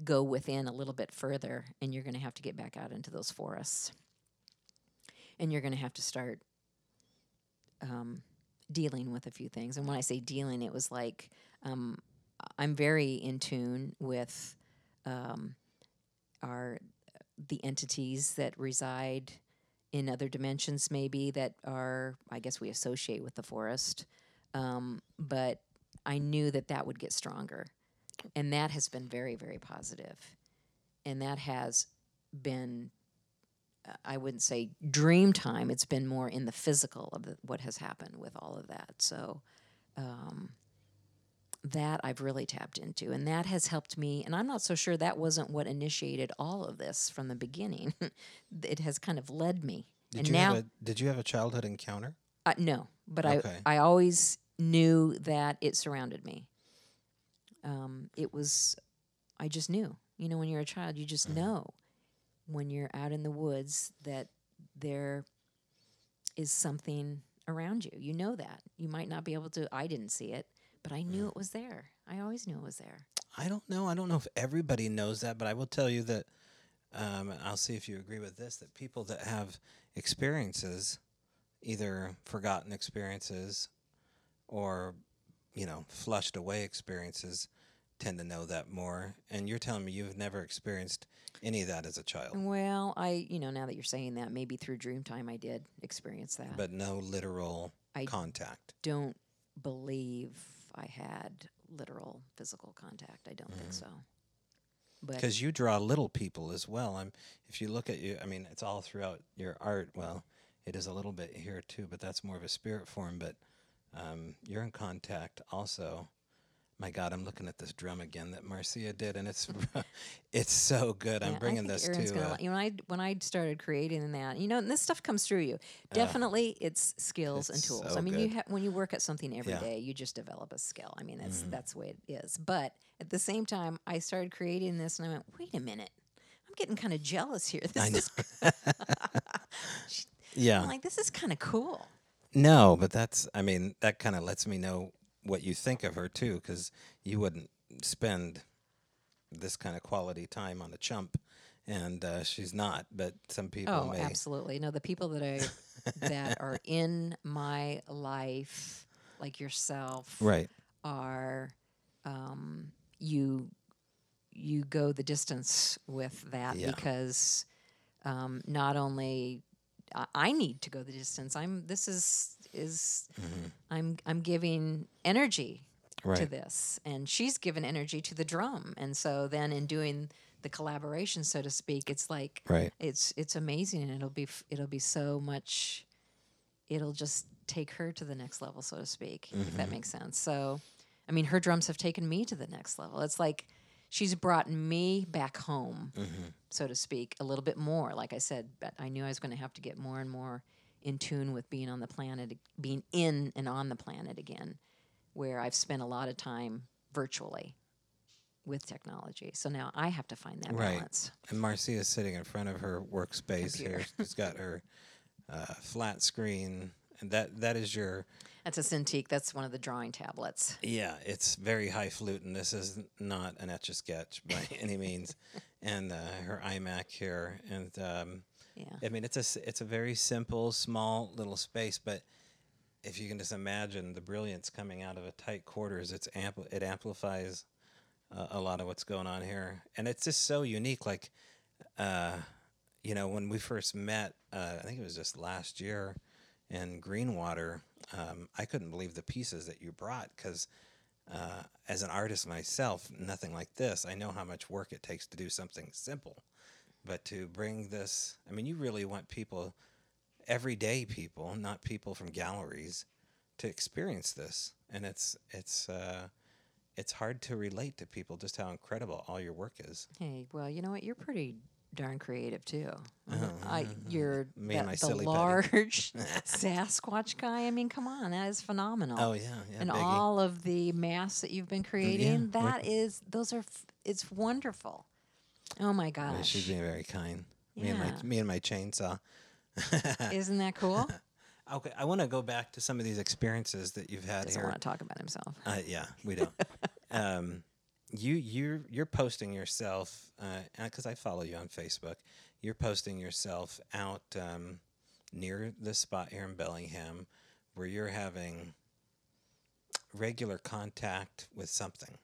go within a little bit further, and you're going to have to get back out into those forests, and you're going to have to start um, dealing with a few things. And when I say dealing, it was like um, I'm very in tune with um, our the entities that reside in other dimensions, maybe that are I guess we associate with the forest. Um, but I knew that that would get stronger, and that has been very very positive, and that has been uh, I wouldn't say dream time. It's been more in the physical of the, what has happened with all of that. So um, that I've really tapped into, and that has helped me. And I'm not so sure that wasn't what initiated all of this from the beginning. it has kind of led me. Did and you now, have a Did you have a childhood encounter? uh, no, but Okay. I I always knew that it surrounded me. Um, it was, I just knew. You know, when you're a child, you just know when you're out in the woods that there is something around you. You know that. You might not be able to. I didn't see it, but I knew it was there. I always knew it was there. I don't know. I don't know if everybody knows that, but I will tell you that. Um, and I'll see if you agree with this. That people that have experiences, either forgotten experiences, or you know, flushed away experiences, tend to know that more. And you're telling me you've never experienced any of that as a child, Well, I, you know, now that you're saying that, maybe through Dreamtime I did experience that. but no literal I- contact. don't believe I had literal physical contact. I don't Mm. think so. Because you draw little people as well. I'm, if you look at you, I mean, it's all throughout your art. Well, it is a little bit here too, but that's more of a spirit form. But um, you're in contact also. My God, I'm looking at this drum again that Marcia did, and it's it's so good. I'm bringing this Aaron's to. Uh, li- you know, when I when I started creating that, you know, and this stuff comes through you. Definitely, it's skills and tools. so I mean, you ha- when you work at something every day, Yeah. Mm-hmm. you just develop a skill. I mean, that's that's the way it is. But at the same time, I started creating this, and I went, wait a minute, I'm getting kind of jealous here. This is yeah, I'm like this is kind of cool. No, but that's. I mean, that kind of lets me know what you think of her too, because you wouldn't spend this kind of quality time on a chump, and uh, she's not. But some people Oh, may. absolutely. No, the people that I that are in my life, like yourself, Right. are um, you you go the distance with that Yeah. because um, not only I, need to go the distance. I'm this is is I'm I'm giving energy to Mm-hmm. This, and she's given energy to the drum, and so then in doing the collaboration, so to speak, it's like Right. it's it's amazing, and it'll be it'll be so much. It'll just take her to the next level, so to speak, if Mm-hmm. that makes sense. So, I mean, her drums have taken me to the next level. It's like she's brought me back home, Mm-hmm. so to speak, a little bit more. Like I said, but I knew I was going to have to get more and more in tune with being on the planet, being in and on the planet again, where I've spent a lot of time virtually with technology. So now I have to find that Right. balance. And Marcia is sitting in front of her workspace here. She's got her uh, flat screen, and that that is your That's a Cintiq. That's one of the drawing tablets. yeah. It's very high flute, and this is not an etch a sketch by any means. And uh, her iMac here, and um, Yeah. I mean it's a it's a very simple, small little space, but if you can just imagine the brilliance coming out of a tight quarters, it's ampl- it amplifies uh, a lot of what's going on here, and it's just so unique. Like, uh, you know, when we first met, uh, I think it was just last year in Greenwater. Um, I couldn't believe the pieces that you brought because, uh, as an artist myself, nothing like this. I know how much work it takes to do something simple, but to bring this, I mean, you really want people, everyday people, not people from galleries, to experience this, and it's it's. Uh, it's hard to relate to people just how incredible all your work is. Hey, well, you know what? You're pretty darn creative too. I, you're Uh-huh. Me and my the silly large Sasquatch guy. I mean, come on, that is phenomenal. Oh yeah, yeah. and Biggie. all of the masks that you've been creating, that is, those are, f- it's wonderful. Oh my Yeah, gosh, she's being very kind. Me and my me and my chainsaw. isn't that cool? Okay, I want to go back to some of these experiences that you've had He Doesn't here. want to talk about himself. Uh, yeah, we don't. um, you you're you're posting yourself because I follow you on Facebook. You're posting yourself out um, near the spot here in Bellingham, where you're having regular contact with something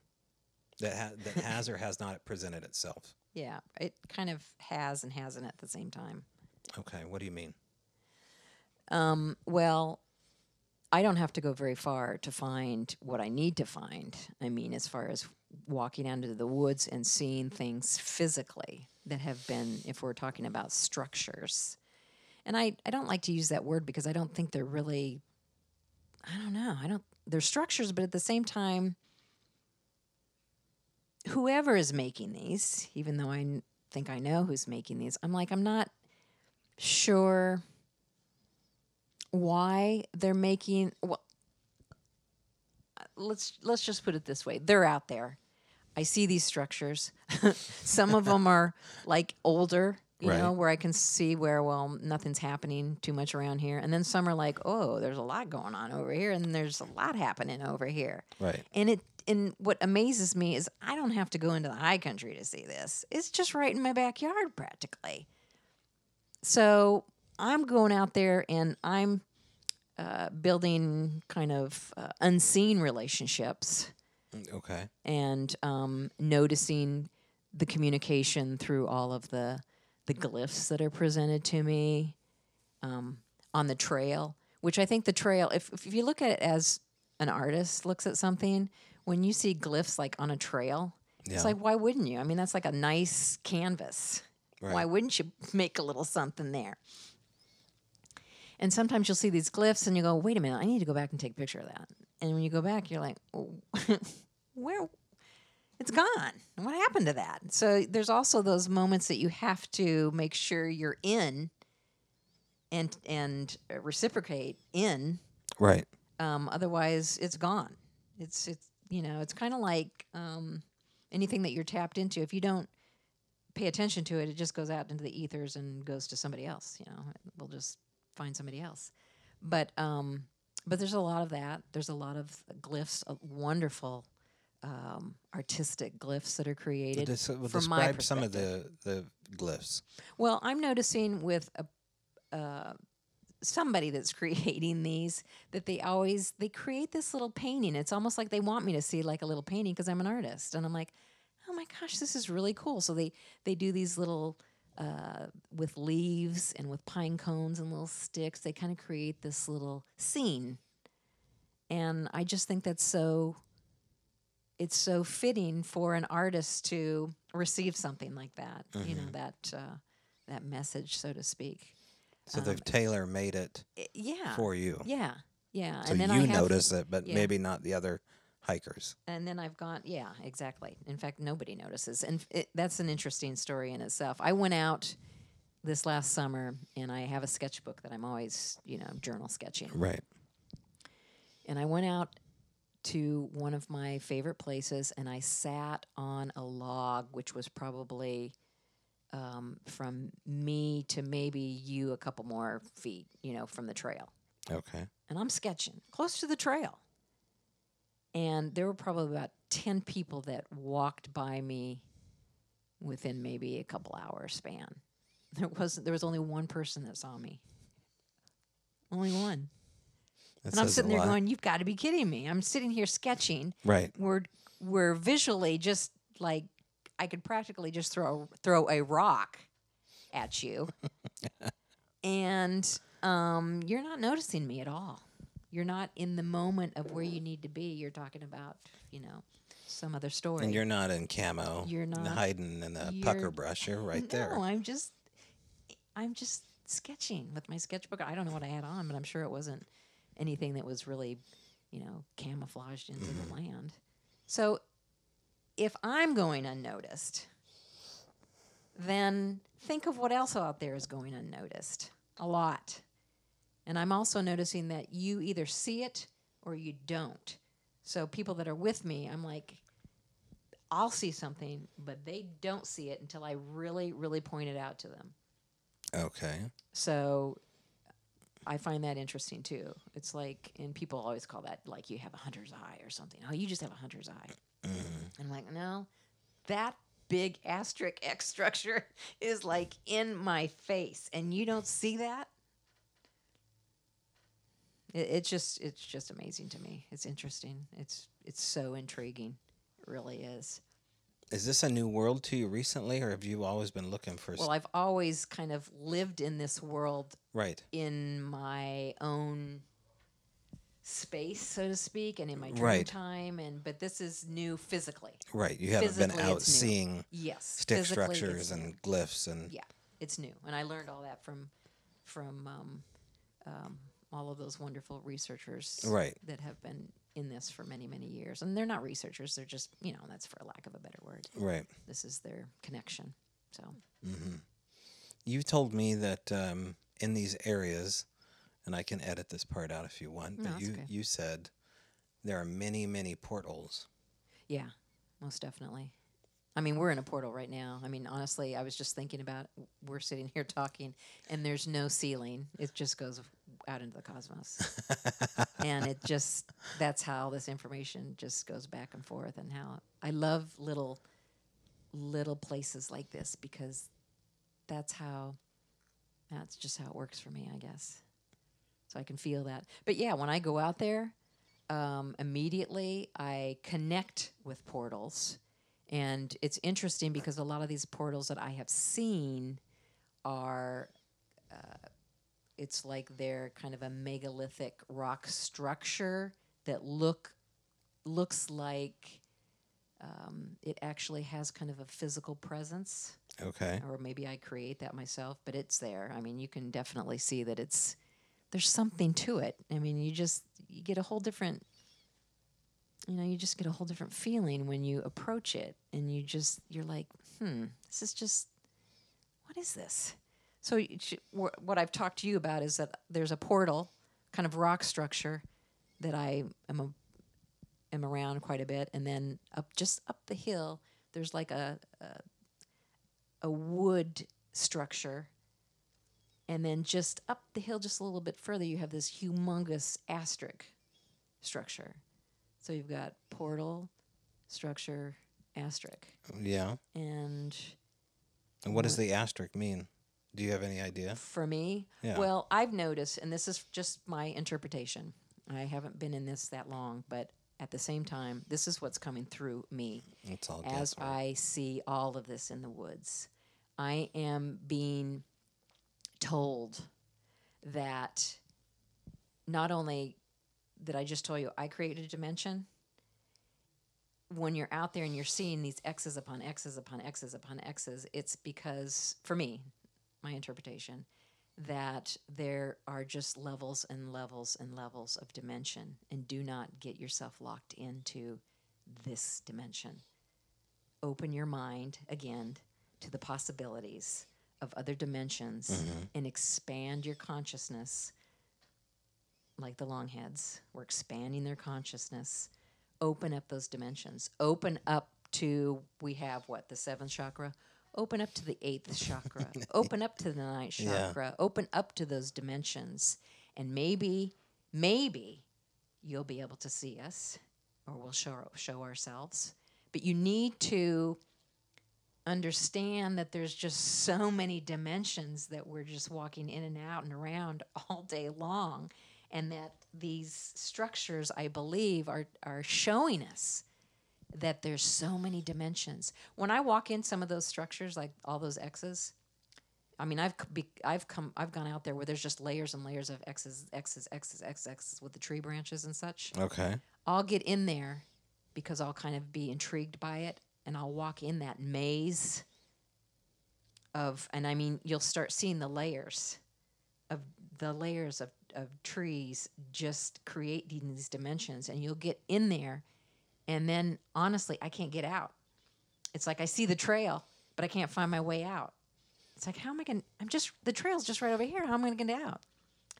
that ha- that has or has not presented itself. Yeah, it kind of has and hasn't at the same time. Okay, what do you mean? Um, well, I don't have to go very far to find what I need to find. I mean, as far as walking out into the woods and seeing things physically that have been, if we're talking about structures. And I, I don't like to use that word because I don't think they're really, I don't know, I don't, they're structures, but at the same time, whoever is making these, even though I think I know who's making these, I'm like, I'm not sure why they're making well let's let's just put it this way they're out there i see these structures. Some of them are like older you know where i can see where well nothing's happening too much around here. And then some are like oh there's a lot going on over here and there's a lot happening over here. Right. and it and what amazes me is i don't have to go into the high country to see this. It's just right in my backyard practically. So I'm going out there and I'm uh, building kind of uh, unseen relationships Okay. and um, noticing the communication through all of the the glyphs that are presented to me um, on the trail. Which I think the trail, if if you look at it as an artist looks at something, when you see glyphs like on a trail, Yeah. it's like why wouldn't you? I mean, that's like a nice canvas. Why wouldn't you make a little something there? And sometimes you'll see these glyphs and you go, wait a minute, I need to go back and take a picture of that. And when you go back, you're like, "Oh, where? It's gone. What happened to that? So there's also those moments that you have to make sure you're in and and reciprocate in. Right. Um, otherwise, it's gone. It's it's you know it's kind of like um, anything that you're tapped into. If you don't pay attention to it, it just goes out into the ethers and goes to somebody else. You know, we'll just find somebody else. But um, but there's a lot of that. There's a lot of glyphs, uh, wonderful um, artistic glyphs that are created. Des- well, from my describe some of the the glyphs. Well, I'm noticing with a, uh, somebody that's creating these that they always they create this little painting. It's almost like they want me to see like a little painting because I'm an artist, and I'm like, oh my gosh, this is really cool. So they they do these little uh, with leaves and with pine cones and little sticks. They kind of create this little scene, and I just think that's so. It's so fitting for an artist to receive something like that. You know that uh, that message, so to speak. So they've tailor made it yeah. for you. Yeah. Yeah. So and then you I have, notice it, but yeah. maybe not the other hikers. And then I've gone, yeah, exactly. In fact, nobody notices. And it, that's an interesting story in itself. I went out this last summer and I have a sketchbook that I'm always, you know, journal sketching. Right. And I went out to one of my favorite places and I sat on a log, which was probably um, from me to maybe you a couple more feet, you know, from the trail. Okay. and I'm sketching close to the trail. And there were probably about 10 people that walked by me within maybe a couple hour span. There wasn't there was only one person that saw me. Only one. That and I'm sitting there lot. going, You've got to be kidding me. I'm sitting here sketching. Right. We're we're visually just like I could practically just throw throw a rock at you. and um, you're not noticing me at all. You're not in the moment of where you need to be. You're talking about, you know, some other story. And you're not in camo. You're not. hiding in the pucker brush. You're right no, there. I'm just I'm just sketching with my sketchbook. I don't know what I had on, but I'm sure it wasn't anything that was really, you know, camouflaged into Mm-hmm. the land. So if I'm going unnoticed, then think of what else out there is going unnoticed. A lot. And I'm also noticing that you either see it or you don't. So people that are with me, I'm like, I'll see something, but they don't see it until I really, really point it out to them. Okay. So I find that interesting too. It's like, and people always call that like you have a hunter's eye or something. Oh, you just have a hunter's eye. Mm-hmm. I'm like, no, that big asterisk X structure is like in my face, and you don't see that. It, it's just, it's just amazing to me. It's interesting. It's, it's so intriguing. It really is. Is this a new world to you recently, or have you always been looking for? Well, I've always kind of lived in this world right. in my own space, so to speak, and in my dream Right. time. And but this is new physically. Right. You haven't been out seeing Yes, stick physically, structures and glyphs and yeah, it's new, and I learned all that from from um, um, all of those wonderful researchers Right. that have been in this for many many years. And they're not researchers; they're just you know that's for lack of a better word. right. This is their connection. So You told me that um, in these areas, and I can edit this part out if you want, but it's you okay. you said there are many many portals. Yeah, most definitely. I mean, we're in a portal right now. I mean, honestly, I was just thinking about we're sitting here talking, and there's no ceiling. It just goes out into the cosmos, and it just that's how this information just goes back and forth. And how I love little little places like this because that's how that's just how it works for me, I guess. So I can feel that. But yeah, when I go out there, um, immediately I connect with portals. And it's interesting because a lot of these portals that I have seen are, uh, it's like they're kind of a megalithic rock structure that look looks like um, it actually has kind of a physical presence Okay. or maybe I create that myself, but it's there. I mean, you can definitely see that it's there's something to it. I mean, you just you get a whole different you know, you just get a whole different feeling when you approach it and you just you're like, "Hmm, this is just what is this?" So it sh- wh- what I've talked to you about is that there's a portal, kind of rock structure that I am a, am around quite a bit, and then up just up the hill, there's like a, a a wood structure. And then just up the hill, just a little bit further, you have this humongous asterisk structure. So you've got portal, structure, asterisk. Yeah. And And what does the asterisk mean? Do you have any idea? for me, Yeah. well, I've noticed, and this is just my interpretation. I haven't been in this that long, but at the same time, this is what's coming through me. It's all as guesswork. I see all of this in the woods. I am being told that not only did I just told you I created a dimension, when you're out there and you're seeing these X's upon X's upon X's upon X's, it's because, for me, my interpretation, that there are just levels and levels and levels of dimension, and do not get yourself locked into this dimension. Open your mind again to the possibilities of other dimensions mm-hmm. and expand your consciousness like the longheads. We're expanding their consciousness. Open up those dimensions. Open up to we have what the seventh chakra open up to the eighth chakra open up to the ninth Yeah. chakra open up to those dimensions and maybe maybe you'll be able to see us or we'll show, show ourselves. But you need to understand that there's just so many dimensions that we're just walking in and out and around all day long. And that these structures, I believe, are, are showing us that there's so many dimensions. When I walk in some of those structures, like all those X's, I mean, I've be, I've come I've gone out there where there's just layers and layers of X's, X's, X's, X's, X's with the tree branches and such. Okay. I'll get in there because I'll kind of be intrigued by it and I'll walk in that maze of and I mean you'll start seeing the layers of the layers of, of trees just creating these dimensions and you'll get in there and then honestly I can't get out. It's like I see the trail, but I can't find my way out. It's like, how am I going? to I'm just the trail's just right over here. How am I going to get out?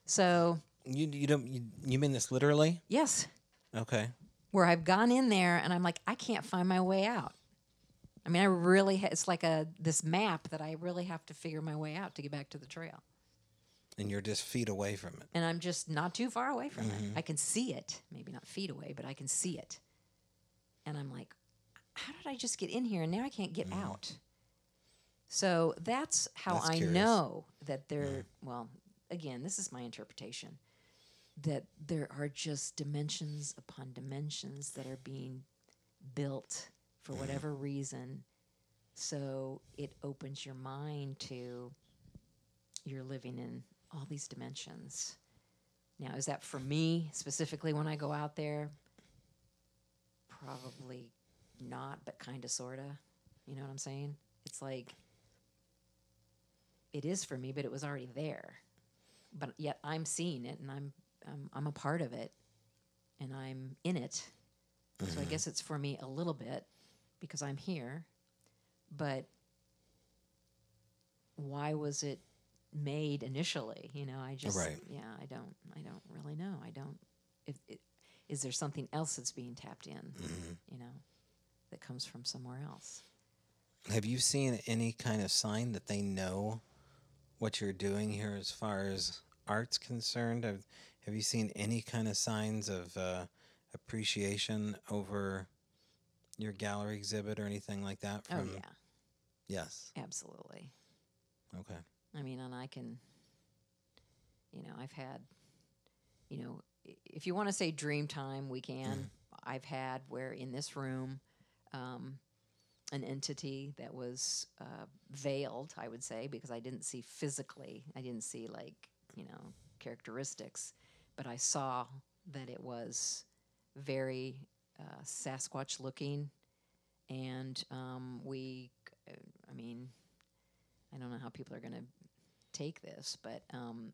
So You you don't you, you mean this literally? yes, Okay. where I've gone in there and I'm like, I can't find my way out. I mean, I really, ha- it's like a this map that I really have to figure my way out to get back to the trail. And you're just feet away from it. And I'm just not too far away from it. Mm-hmm. I can see it, maybe not feet away, but I can see it. And I'm like, how did I just get in here and now I can't get mm-hmm. out? So that's how That's I curious. know that there, well, again, this is my interpretation that there are just dimensions upon dimensions that are being built for mm-hmm. whatever reason. So it opens your mind to you're living in all these dimensions. Now, is that for me specifically when I go out there? Probably not, but kind of, sort of. You know what I'm saying? It's like it is for me, but it was already there. But yet I'm seeing it and I'm I'm, I'm a part of it and I'm in it. So I mm-hmm. guess it's for me a little bit because I'm here. But why was it made initially? You know, I just Right. yeah, I don't I don't really know. I don't if it, is there something else that's being tapped in, you know, that comes from somewhere else? Have you seen any kind of sign that they know what you're doing here as far as art's concerned? Have, have you seen any kind of signs of uh, appreciation over your gallery exhibit or anything like that? oh From yeah, Yes. absolutely. Okay. I mean, and I can, you know, I've had, you know, if you want to say dream time, we can. I've had where in this room, um, an entity that was uh, veiled, I would say, because I didn't see physically, I didn't see like, you know, characteristics, but I saw that it was very uh, Sasquatch looking. And um, we, I mean, I don't know how people are going to take this, but um,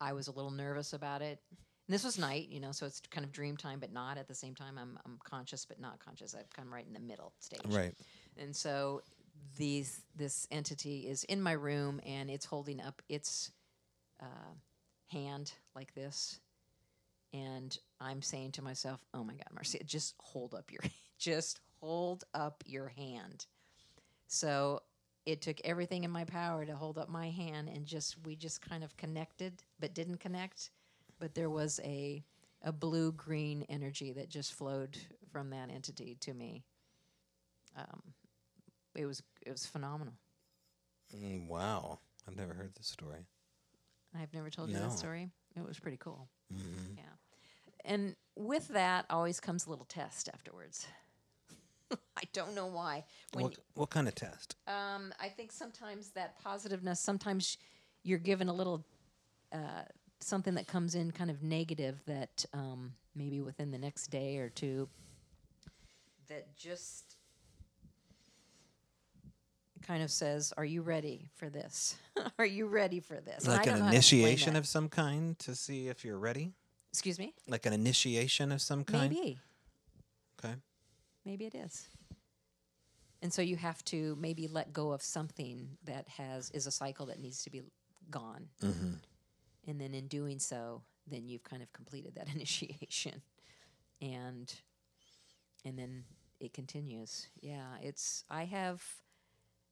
I was a little nervous about it. And this was night, you know, so it's kind of dream time, but not at the same time. I'm, I'm conscious, but not conscious. I've come right in the middle stage. Right. And so these this entity is in my room and it's holding up its uh, hand like this, and I'm saying to myself, "Oh my God, Marcia, just hold up your just hold up your hand." So it took everything in my power to hold up my hand and just we just kind of connected but didn't connect but there was a a blue green energy that just flowed from that entity to me um, it was it was phenomenal Mm, wow. I've never heard this story. i've never told you No. that story it was pretty cool hmm yeah and with that always comes a little test afterwards i don't know why when What, what kind of test? Um, I think sometimes that positiveness, sometimes you're given a little uh, something that comes in kind of negative that um, maybe within the next day or two that just kind of says, Are you ready for this? Are you ready for this? Like an know how to explain initiation of some kind to see if you're ready? Excuse me? Like an initiation of some kind? Maybe. Okay. Maybe it is. And so you have to maybe let go of something that has is a cycle that needs to be gone. Mm-hmm. And then in doing so, then you've kind of completed that initiation. And and then it continues. Yeah, it's I have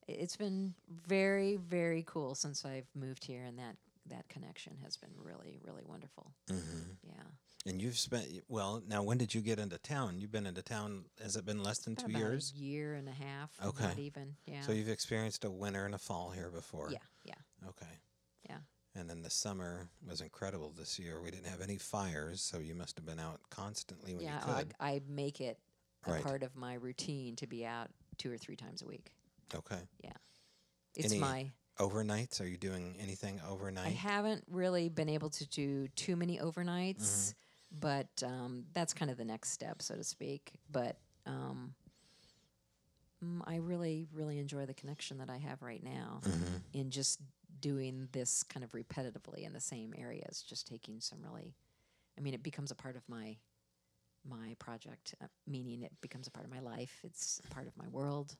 it's been very very cool since I've moved here and that that connection has been really really wonderful. Mm-hmm. Yeah. And you've spent well. Now, when did you get into town? You've been into town. Has it been less than two years? A year and a half. Okay. Not even. Yeah. So you've experienced a winter and a fall here before. yeah, yeah, Okay. yeah. And then the summer was incredible this year. We didn't have any fires, so you must have been out constantly when yeah, you I, could. I make it a Right. part of my routine to be out two or three times a week. okay. Yeah. It's Any my. Overnights? Are you doing anything overnight? I haven't really been able to do too many overnights, Mm-hmm. but um, that's kind of the next step, so to speak. But um, mm, I really, really enjoy the connection that I have right now Mm-hmm. in just doing this kind of repetitively in the same areas, just taking some really. I mean, it becomes a part of my my project, uh, meaning it becomes a part of my life. It's part of my world.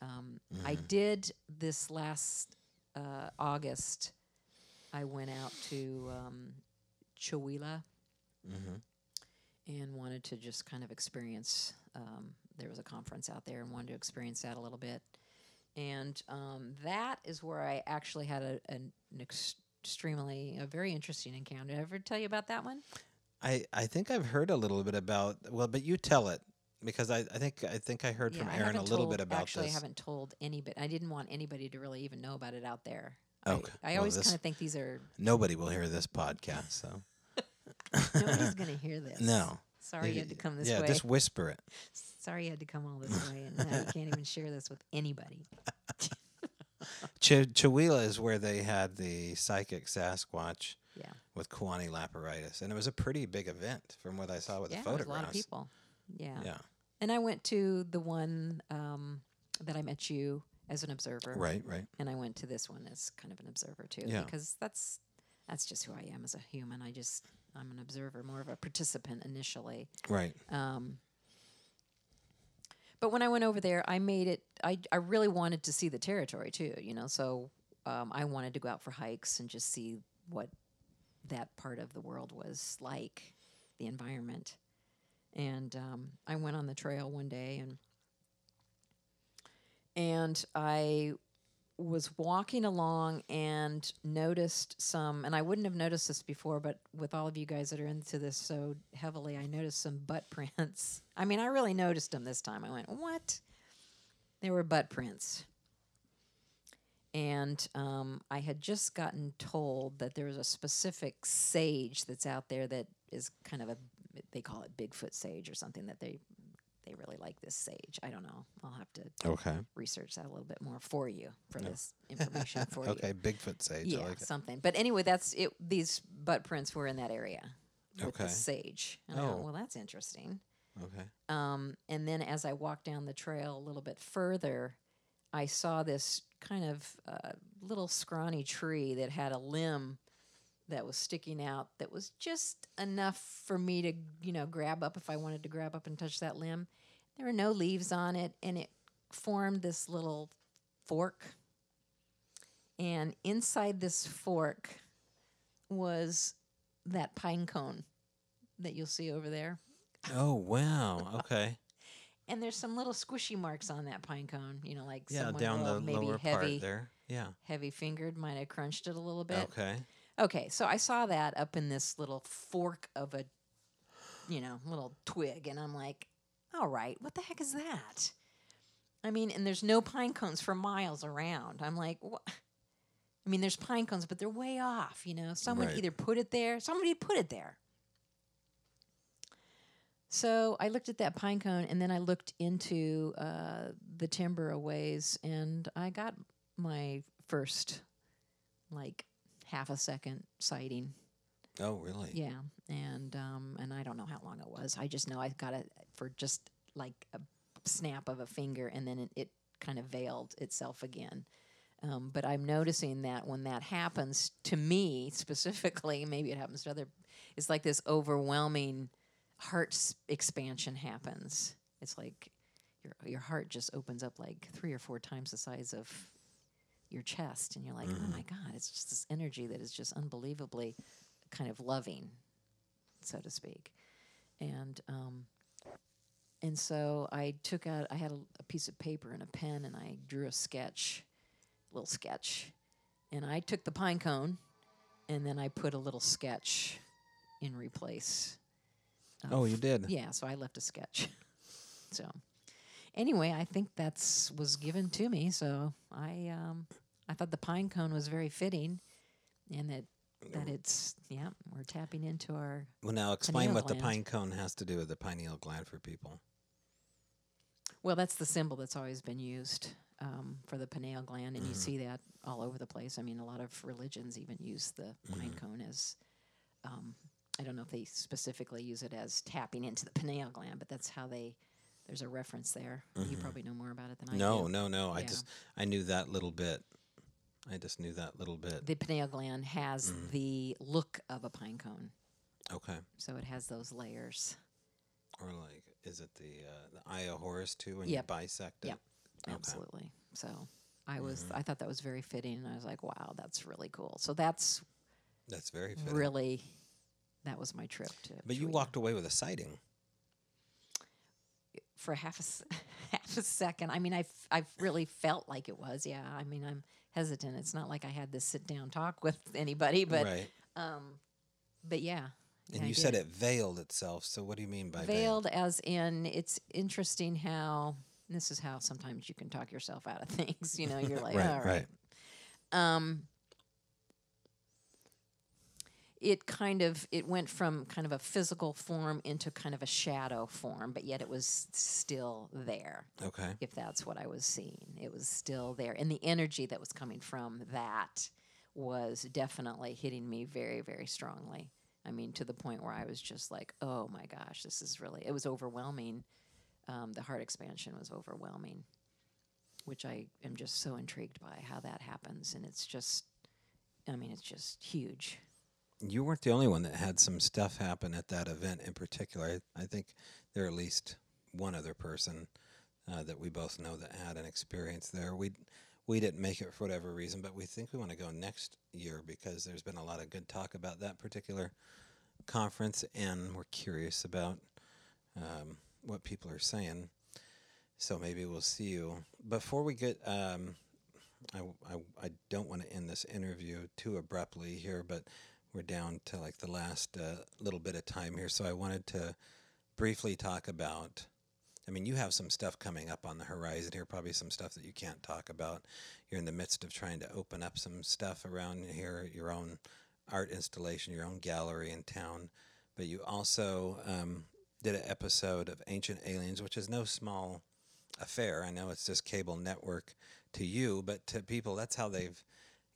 Um, I did this last uh, August, I went out to um, Chihuahua and wanted to just kind of experience. Um, there was a conference out there and wanted to experience that a little bit. And um, that is where I actually had a, an ex- extremely, a very interesting encounter. Did I ever tell you about that one? I, I think I've heard a little bit about well, but you tell it because I, I think I think I heard from Aaron a little told- bit about actually, this. I haven't told anybody. I didn't want anybody to really even know about it out there. Okay. I, I Well, always kind of think these are Nobody will hear this podcast, so nobody's going to hear this. no. Sorry you had to come this yeah, way. just whisper it. Sorry you had to come all this way, and now you can't even share this with anybody. Ch- Chihuahua is where they had the psychic Sasquatch Yeah. with Kewaunee Lapseritis, and it was a pretty big event from what I saw with yeah, the photographs. a lot of people. Yeah. Yeah, And I went to the one um, that I met you as an observer. right, right. And I went to this one as kind of an observer too, Yeah. because that's that's just who I am as a human. I just I'm an observer, more of a participant initially. Right. Um, but when I went over there, I made it. I I really wanted to see the territory too, you know. So um, I wanted to go out for hikes and just see what that part of the world was like, the environment. And um, I went on the trail one day and and I was walking along and noticed some and I wouldn't have noticed this before but with all of you guys that are into this so heavily I noticed some butt prints. I mean I really noticed them this time. I went, "What?" They were butt prints. And um, I had just gotten told that there was a specific sage that's out there that is kind of a they call it Bigfoot sage or something that they they really like this sage. I don't know. I'll have to Okay. research that a little bit more for you for this information for Okay. you. Okay, Bigfoot sage. Yeah, I like it. something. But anyway, that's it. These butt prints were in that area with Okay. the sage. And Oh. went, well, that's interesting. Okay. Um, and then as I walked down the trail a little bit further, I saw this kind of uh, little scrawny tree that had a limb that was sticking out that was just enough for me to, you know, grab up if I wanted to grab up and touch that limb. There were no leaves on it, and it formed this little fork. And inside this fork was that pine cone that you'll see over there. Oh wow. Okay. And there's some little squishy marks on that pine cone, you know, like Yeah, someone down the maybe lower heavy, part there. Yeah. heavy fingered might have crunched it a little bit. Okay. Okay, so I saw that up in this little fork of a, you know, little twig, and I'm like, all right, what the heck is that? I mean, and there's no pine cones for miles around. I'm like, what? I mean, there's pine cones, but they're way off. You know, someone Right. either put it there, somebody put it there. So I looked at that pine cone, and then I looked into uh, the timber a ways, and I got my first, like, half a second sighting. Oh really? Yeah, and um, and I don't know how long it was. I just know I got it for just like a snap of a finger, and then it, it kind of veiled itself again. Um, but I'm noticing that when that happens to me specifically, maybe it happens to other, it's like this overwhelming heart expansion happens. It's like your your heart just opens up like three or four times the size of your chest, and you're like, oh my god, it's just this energy that is just unbelievably kind of loving, so to speak, and um, and so I took out, I had a, a piece of paper and a pen, and I drew a sketch, little sketch, and I took the pine cone, and then I put a little sketch in replace. Oh, you did. Yeah, so I left a sketch. so anyway, I think that's was given to me. So I um, I thought the pine cone was very fitting, and that that it's yeah we're tapping into our Well, now explain what the pine cone has to do with the pineal gland for people. well that's the symbol that's always been used um, for the pineal gland, and you see that all over the place. I mean, a lot of religions even use the pine cone as um, I don't know if they specifically use it as tapping into the pineal gland, but that's how they. There's a reference there. You probably know more about it than I No, do. no, no. No. I just I knew that little bit. I just knew that little bit. the pineal gland has Mm. the look of a pine cone, Okay. so it has those layers. Or like, is it the uh, the eye of Horus too when Yep. you bisect it? Yep, Okay. absolutely. So, I was Mm-hmm. I thought that was very fitting, and I was like, wow, that's really cool. So that's That's very fitting. really that was my trip to. But you Chouita. walked away with a sighting. for half a half a second. I mean, I I really felt like it was. Yeah. I mean, I'm hesitant. It's not like I had this sit down talk with anybody, but right. Um, but yeah. And yeah, you said it veiled itself. So what do you mean by veiled as in it's interesting how this is how sometimes you can talk yourself out of things. You know, you're like, Right, all right. right. Um, It kind of it went from kind of a physical form into kind of a shadow form, but yet it was still there. Okay. if that's what I was seeing. It was still there. And the energy that was coming from that was definitely hitting me very, very strongly. I mean, to the point where I was just like, oh my gosh, this is really, it was overwhelming. Um, the heart expansion was overwhelming, which I am just so intrigued by how that happens. And it's just, I mean, it's just huge. You weren't the only one that had some stuff happen at that event in particular. I, I think there are at least one other person uh, that we both know that had an experience there. We we didn't make it for whatever reason, but we think we want to go next year because there's been a lot of good talk about that particular conference, and we're curious about um, what people are saying. So maybe we'll see you before we get. Um, I, I, I don't want to end this interview too abruptly here, but we're down to like the last uh, little bit of time here. So I wanted to briefly talk about. I mean, you have some stuff coming up on the horizon here, probably some stuff that you can't talk about. You're in the midst of trying to open up some stuff around here, your own art installation, your own gallery in town. But you also um, did an episode of Ancient Aliens, which is no small affair. I know it's just cable network to you, but to people, that's how they've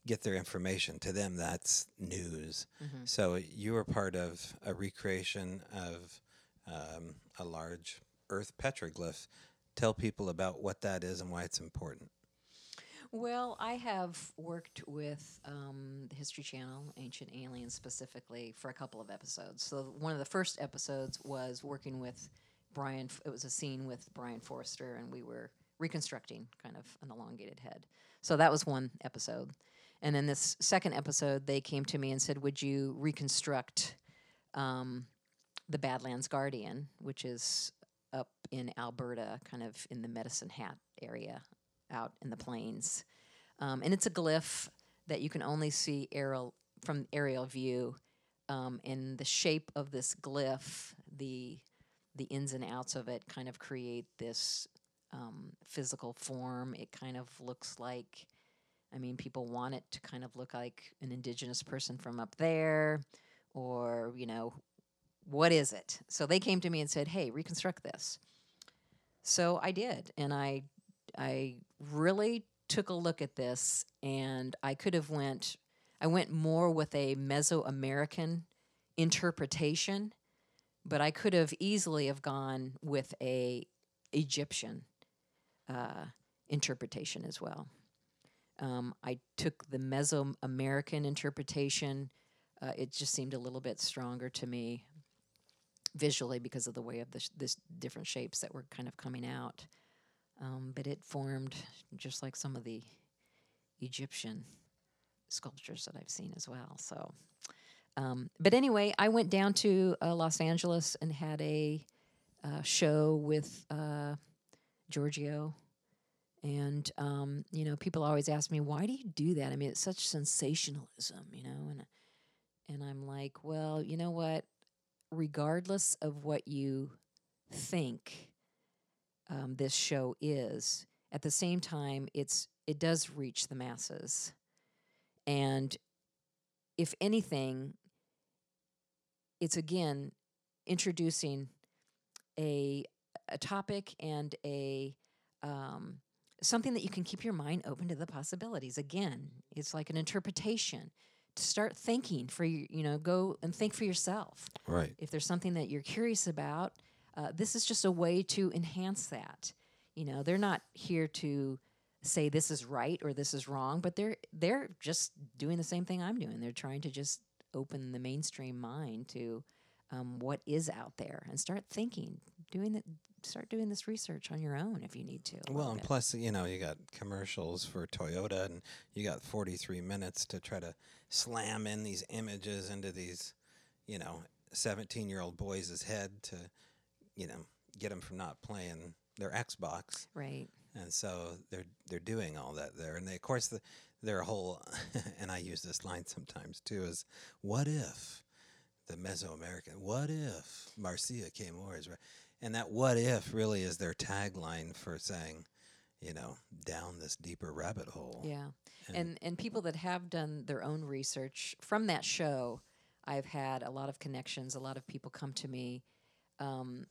get their information. To them, that's news. So you were part of a recreation of um, a large Earth petroglyph. Tell people about what that is and why it's important. Well, I have worked with um, the History Channel, Ancient Aliens specifically, for a couple of episodes. So one of the first episodes was working with Brien. It was a scene with Brien Foerster, and we were reconstructing kind of an elongated head. So that was one episode. And then this second episode, they came to me and said, "Would you reconstruct um, the Badlands Guardian, which is up in Alberta, kind of in the Medicine Hat area, out in the plains. Um, and it's a glyph that you can only see aerial from aerial view. Um, and the shape of this glyph, the the ins and outs of it, kind of create this um, physical form. It kind of looks like, I mean, people want it to kind of look like an indigenous person from up there, or you know, what is it? So they came to me and said, "Hey, reconstruct this." So I did, and I I really took a look at this, and I could have went. I went more with a Mesoamerican interpretation, but I could have easily have gone with a Egyptian uh, interpretation as well. Um, I took the Mesoamerican interpretation. Uh, it just seemed a little bit stronger to me visually because of the way of the sh- this different shapes that were kind of coming out. Um, but it formed just like some of the Egyptian sculptures that I've seen as well. So, um, but anyway, I went down to uh, Los Angeles and had a uh, show with uh, Giorgio. And um, you know, people always ask me, "Why do you do that?" I mean, it's such sensationalism, you know. And and I'm like, well, you know what? Regardless of what you think um, this show is, at the same time, it's it does reach the masses, and if anything, it's again introducing a a topic and a um, something that you can keep your mind open to the possibilities. Again, it's like an interpretation to start thinking for you. You know, go and think for yourself. Right. If there's something that you're curious about, uh, this is just a way to enhance that. You know, they're not here to say this is right or this is wrong, but they're they're just doing the same thing I'm doing. They're trying to just open the mainstream mind to um, what is out there and start thinking, doing the start doing this research on your own if you need to. Well, and bit. plus, you know, you got commercials for Toyota, and you got 43 minutes to try to slam in these images into these, you know, 17 year old boys' head to, you know, get them from not playing their Xbox. right. And so they're they're doing all that there, and they, of course the, their whole, and I use this line sometimes too, is what if the Mesoamerican, what if Marcia is right, and that what if really is their tagline for saying, you know, down this deeper rabbit hole. Yeah. And and people that have done their own research from that show, I've had a lot of connections. A lot of people come to me um,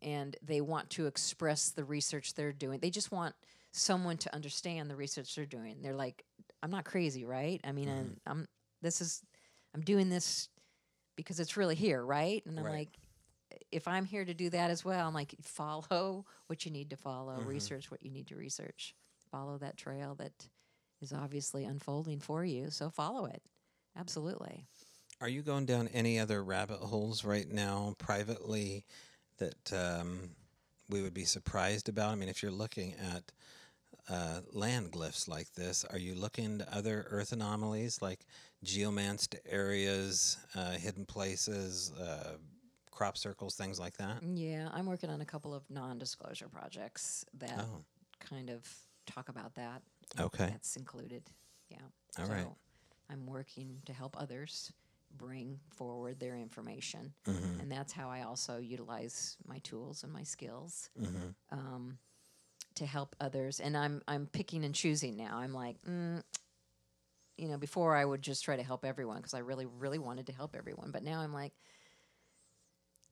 and they want to express the research they're doing. They just want someone to understand the research they're doing. They're like, I'm not crazy, right? I mean, I'm, I'm this is I'm doing this because it's really here, right? And I'm Right. like if I'm here to do that as well, I'm like, follow what you need to follow, research what you need to research, follow that trail that is obviously unfolding for you. So follow it. Absolutely. Are you going down any other rabbit holes right now privately that um, we would be surprised about? I mean, if you're looking at uh, land glyphs like this, are you looking to other earth anomalies like geomanced areas, uh, hidden places, uh, crop circles, things like that? Yeah, I'm working on a couple of non-disclosure projects that Oh. kind of talk about that. Okay. That's included. Yeah. All right. I'm working to help others bring forward their information. Mm-hmm. And that's how I also utilize my tools and my skills Mm-hmm. um, to help others. And I'm, I'm picking and choosing now. I'm like, mm, you know, before I would just try to help everyone because I really, really wanted to help everyone. But now I'm like,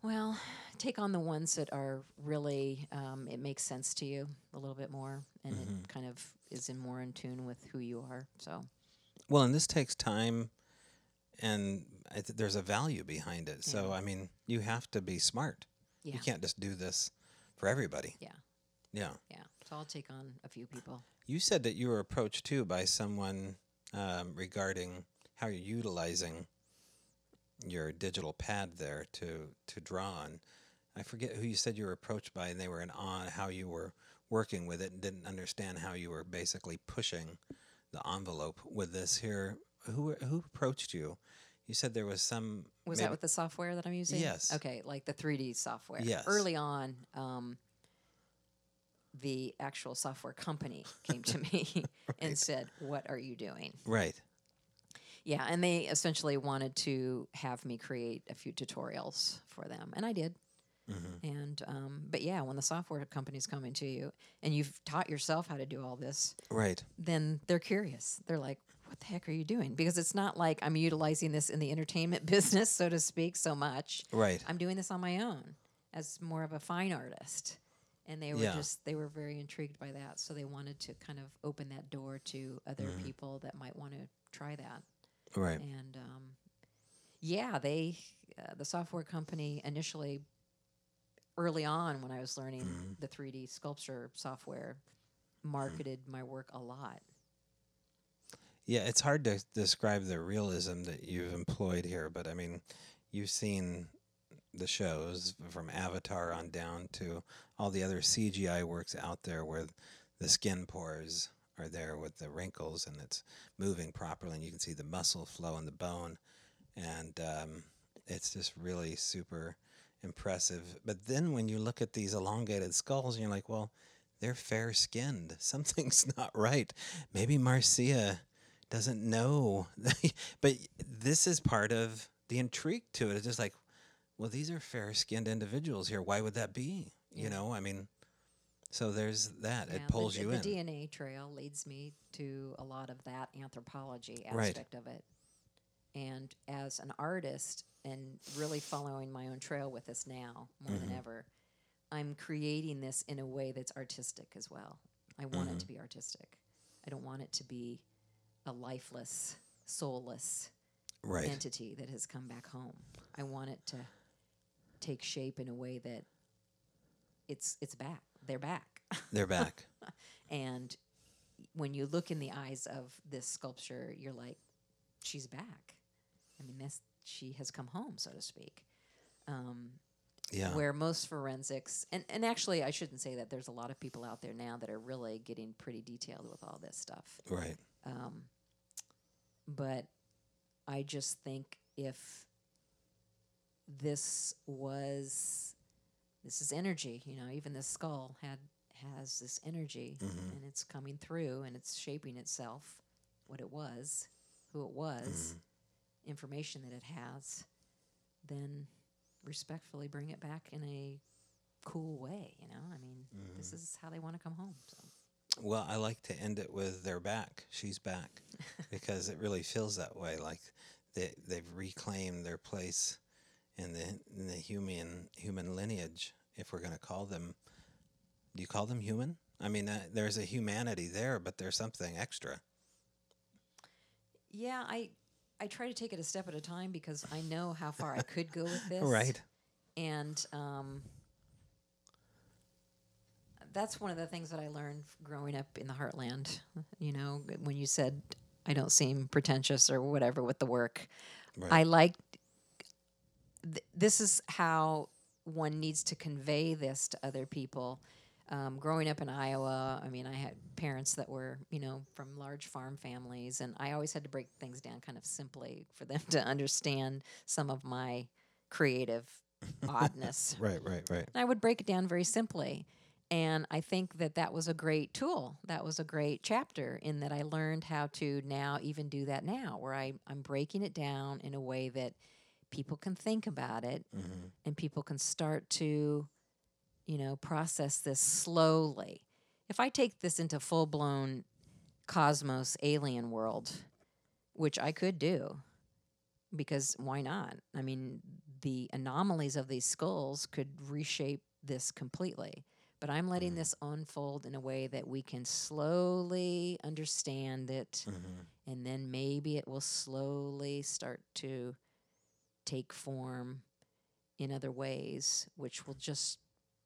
well, take on the ones that are really, um, it makes sense to you a little bit more and Mm-hmm. it kind of is in more in tune with who you are. So, Well, and this takes time, and I th- there's a value behind it. So, I mean, you have to be smart. Yeah. You can't just do this for everybody. yeah, Yeah. yeah. So I'll take on a few people. You said that you were approached too by someone um, regarding how you're utilizing your digital pad there to to draw on. I forget who you said you were approached by, and they were in awe at how you were working with it and didn't understand how you were basically pushing the envelope with this here. Who who approached you? You said there was some. Was maybe- that with the software that I'm using? Yes. Okay, like the 3D software. Yes. Early on, um, the actual software company came to me and said, "What are you doing?" right? Yeah, and they essentially wanted to have me create a few tutorials for them, and I did. Mm-hmm. And um, but yeah, when the software company's coming to you and you've taught yourself how to do all this, Right. then they're curious. They're like, "What the heck are you doing?" Because it's not like I'm utilizing this in the entertainment business, so to speak, so much. Right. I'm doing this on my own as more of a fine artist. And they were Yeah. just they were very intrigued by that, so they wanted to kind of open that door to other Mm-hmm. people that might want to try that. Right. And um, yeah, they uh, the software company initially early on when I was learning Mm-hmm. the 3D sculpture software marketed my work a lot. Yeah, it's hard to describe the realism that you've employed here, but I mean, you've seen the shows from Avatar on down to all the other CGI works out there where the skin pores are there with the wrinkles and it's moving properly, and you can see the muscle flow in the bone, and um, it's just really super impressive. But then when you look at these elongated skulls, and you're like, well, they're fair skinned. Something's not right. Maybe Marcia doesn't know. but this is part of the intrigue to it. It's just like, well, these are fair skinned individuals here. Why would that be? You know, I mean, so there's that. Yeah, it pulls the, you the in. The DNA trail leads me to a lot of that anthropology Right. aspect of it. And as an artist and really following my own trail with this now more Mm-hmm. than ever, I'm creating this in a way that's artistic as well. I want Mm-hmm. it to be artistic. I don't want it to be a lifeless, soulless right. entity that has come back home. I want it to take shape in a way that it's it's back. They're back. They're back. And when you look in the eyes of this sculpture, you're like, she's back. I mean, this she has come home, so to speak. Um, Yeah. Where most forensics, and, and actually, I shouldn't say that. There's a lot of people out there now that are really getting pretty detailed with all this stuff. Right. Um, But I just think if this was, this is energy, you know, even the skull had has this energy mm-hmm. and it's coming through and it's shaping itself, what it was, who it was, mm-hmm. information that it has, then respectfully bring it back in a cool way, you know? I mean, this mm-hmm. is how they want to come home. So. Well, I like to end it with "they're back." She's back, because it really feels that way. Like they they've reclaimed their place in the in the human human lineage. If we're going to call them, do you call them human? I mean, uh, there's a humanity there, but there's something extra. Yeah, I I try to take it a step at a time because I know how far I could go with this. Right. And um, that's one of the things that I learned growing up in the heartland. You know, when you said I don't seem pretentious or whatever with the work, Right. I like. Th- this is how one needs to convey this to other people. Um, growing up in Iowa, I mean, I had parents that were, you know, from large farm families, and I always had to break things down kind of simply for them to understand some of my creative oddness. Right. Right. Right. And I would break it down very simply. And I think that that was a great tool. That was a great chapter in that I learned how to now even do that now, where I, I'm breaking it down in a way that people can think about it mm-hmm. and people can start to, you know, process this slowly. If I take this into full blown cosmos alien world, which I could do, because why not? I mean, the anomalies of these skulls could reshape this completely. But I'm letting mm. this unfold in a way that we can slowly understand it, mm-hmm. and then maybe it will slowly start to take form in other ways, which will just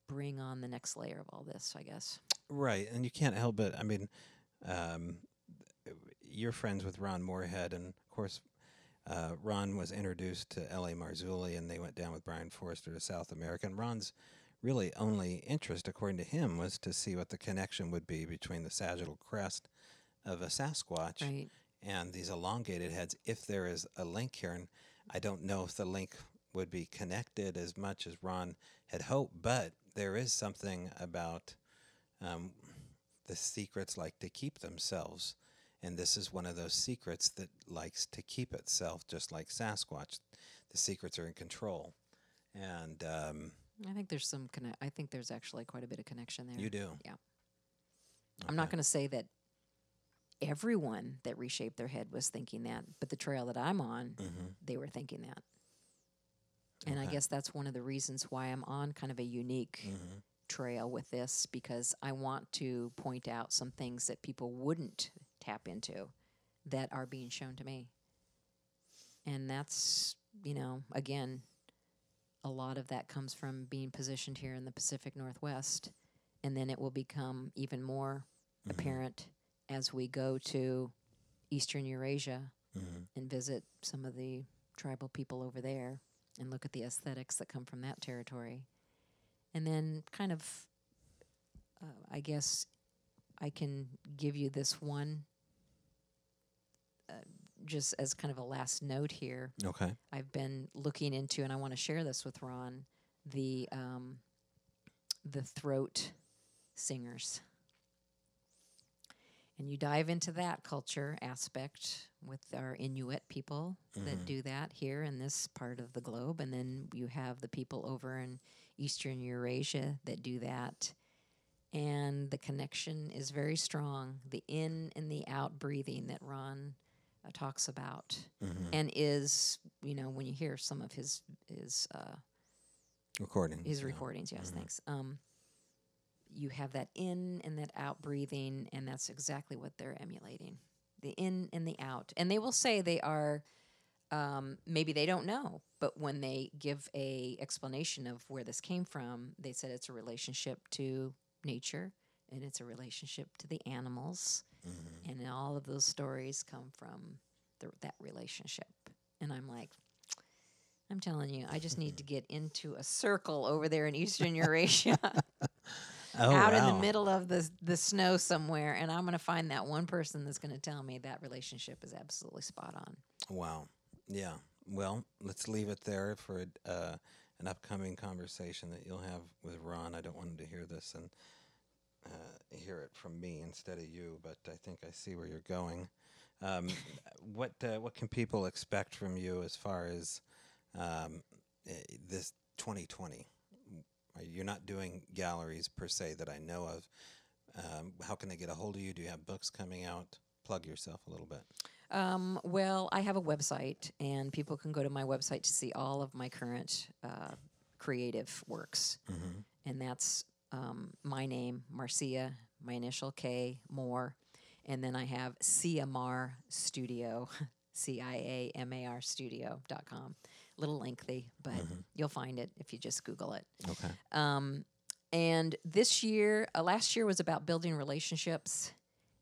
bring on the next layer of all this, I guess. Right, and you can't help it. I mean, um, you're friends with Ron Morehead, and of course, uh, Ron was introduced to L.A. Marzulli, and they went down with Brien Foerster to South America. And Ron's really only interest, according to him, was to see what the connection would be between the sagittal crest of a Sasquatch Right. and these elongated heads. If there is a link here, and I don't know if the link would be connected as much as Ron had hoped, but there is something about um, the secrets like to keep themselves. And this is one of those secrets that likes to keep itself, just like Sasquatch. The secrets are in control. And um, I think there's some connect. I think there's actually quite a bit of connection there. You do? Yeah. I'm not going to say that everyone that reshaped their head was thinking that, but the trail that I'm on, mm-hmm. they were thinking that. And I guess that's one of the reasons why I'm on kind of a unique mm-hmm. trail with this because I want to point out some things that people wouldn't tap into that are being shown to me. And that's, you know, again, a lot of that comes from being positioned here in the Pacific Northwest. And then it will become even more mm-hmm. apparent as we go to Eastern Eurasia and visit some of the tribal people over there and look at the aesthetics that come from that territory. And then, kind of, uh, I guess I can give you this one uh, just as kind of a last note here. okay. I've been looking into, and I want to share this with Ron, the um, the throat singers. And you dive into that culture aspect with our Inuit people that do that here in this part of the globe, and then you have the people over in Eastern Eurasia that do that. And the connection is very strong. The in and the out breathing that Ron uh, talks about, and is you know when you hear some of his his uh, Recording. his recordings. Yes, thanks. Um, you have that in and that out breathing, and that's exactly what they're emulating the in and the out. And they will say they are. Um, maybe they don't know, but when they give a explanation of where this came from, they said it's a relationship to nature and it's a relationship to the animals, and all of those stories come from the, that relationship. And I'm like, I'm telling you, I just need to get into a circle over there in Eastern Eurasia, Oh, out in the middle of the the snow somewhere, and I'm going to find that one person that's going to tell me that relationship is absolutely spot on. Wow. Yeah. Well, let's leave it there for uh, an upcoming conversation that you'll have with Ron. I don't want him to hear this and uh, hear it from me instead of you, but I think I see where you're going. Um, what uh, what can people expect from you as far as um, eh, this 2020? You're not doing galleries per se that I know of. Um, how can they get a hold of you? Do you have books coming out? Plug yourself a little bit. Um, well, I have a website, and people can go to my website to see all of my current uh, creative works. And that's um, my name, Marcia, my initial K, Moore. And then I have Ciamar Studio, C I A M A R Studio.com. Little lengthy, but you'll find it if you just Google it. Okay. Um, and this year, uh, last year was about building relationships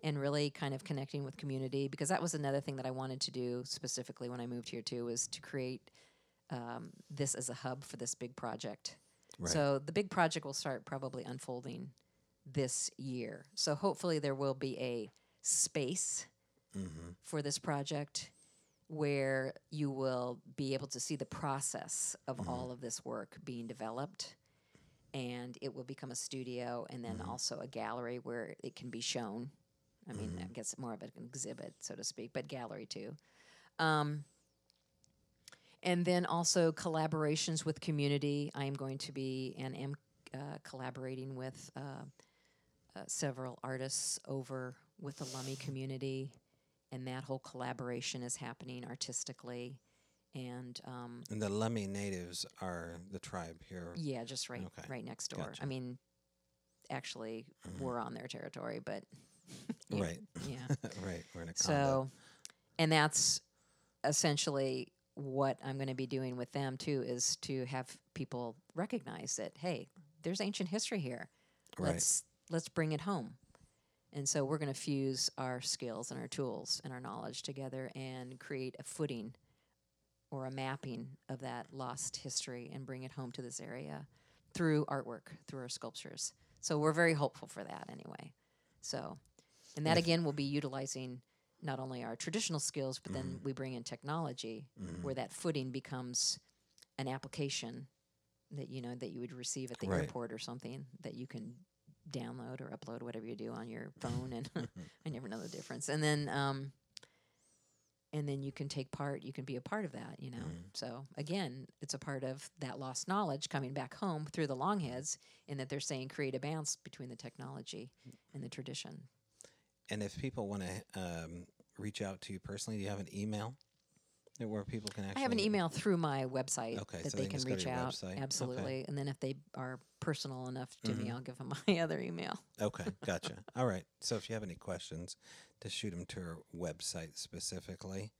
and really kind of connecting with community because that was another thing that I wanted to do specifically when I moved here too was to create um, this as a hub for this big project. Right. So the big project will start probably unfolding this year. So hopefully there will be a space Mm-hmm. for this project where you will be able to see the process of Mm-hmm. all of this work being developed and it will become a studio and then Mm-hmm. also a gallery where it can be shown. I mean i guess more of an exhibit so to speak but gallery too. Um, and then also collaborations with community. I am going to be and am uh, collaborating with uh, uh, several artists over with the Lummi community and that whole collaboration is happening artistically and um, And the Lummi natives are the tribe here. yeah, just right, Okay. right next door. Gotcha. I mean, actually, we're on their territory, but yeah, Right. yeah. right. We're in a so, and that's essentially what I'm going to be doing with them too is to have people recognize that hey, there's ancient history here. Right. Let's let's bring it home. And so we're going to fuse our skills and our tools and our knowledge together and create a footing or a mapping of that lost history and bring it home to this area through artwork, through our sculptures. So we're very hopeful for that anyway. So, and that mm. again will be utilizing not only our traditional skills, but then mm. we bring in technology mm. where that footing becomes an application that you know that you would receive at the Right. airport or something that you can download or upload whatever you do on your phone and I never know the difference. And then um and then you can take part, you can be a part of that, you know. So again, it's a part of that lost knowledge coming back home through the longheads in that they're saying create a balance between the technology and the tradition. And if people want to um, reach out to you personally, do you have an email where people can actually? I have an email through my website Okay, that so they they can can just go to reach out. website. Okay. Absolutely. And then if they are personal enough to Mm-hmm. me, I'll give them my other email. Okay, gotcha. All right. So if you have any questions, to shoot them to her website specifically.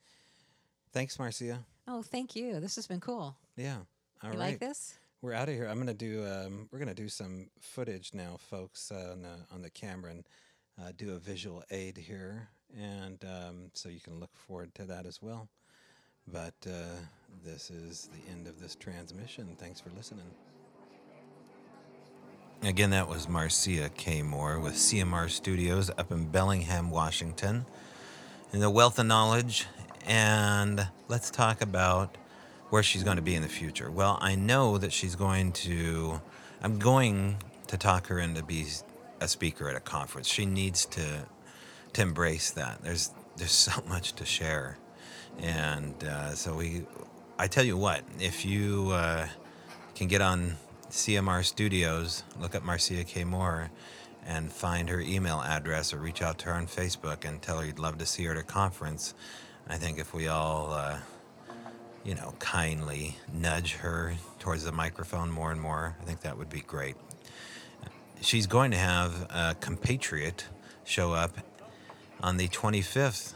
Thanks, Marcia. Oh, thank you. This has been cool. Yeah. All right. you like this? We're out of here. I'm gonna do. Um, we're gonna do some footage now, folks, uh, on, the, on the camera and uh, do a visual aid here, and um, so you can look forward to that as well. But uh, this is the end of this transmission. Thanks for listening. Again, that was Marcia K. Moore with Ciamar Studios up in Bellingham, Washington. And the wealth of knowledge. And let's talk about where she's going to be in the future. Well, I know that she's going to, I'm going to talk her into be a speaker at a conference. She needs to to embrace that. There's there's so much to share, and uh, so we. I tell you what, if you uh, can get on Ciamar Studios, look up Marcia K Moore, and find her email address, or reach out to her on Facebook and tell her you'd love to see her at a conference. I think if we all, uh, you know, kindly nudge her towards the microphone more and more, I think that would be great she's going to have a compatriot show up on the 25th,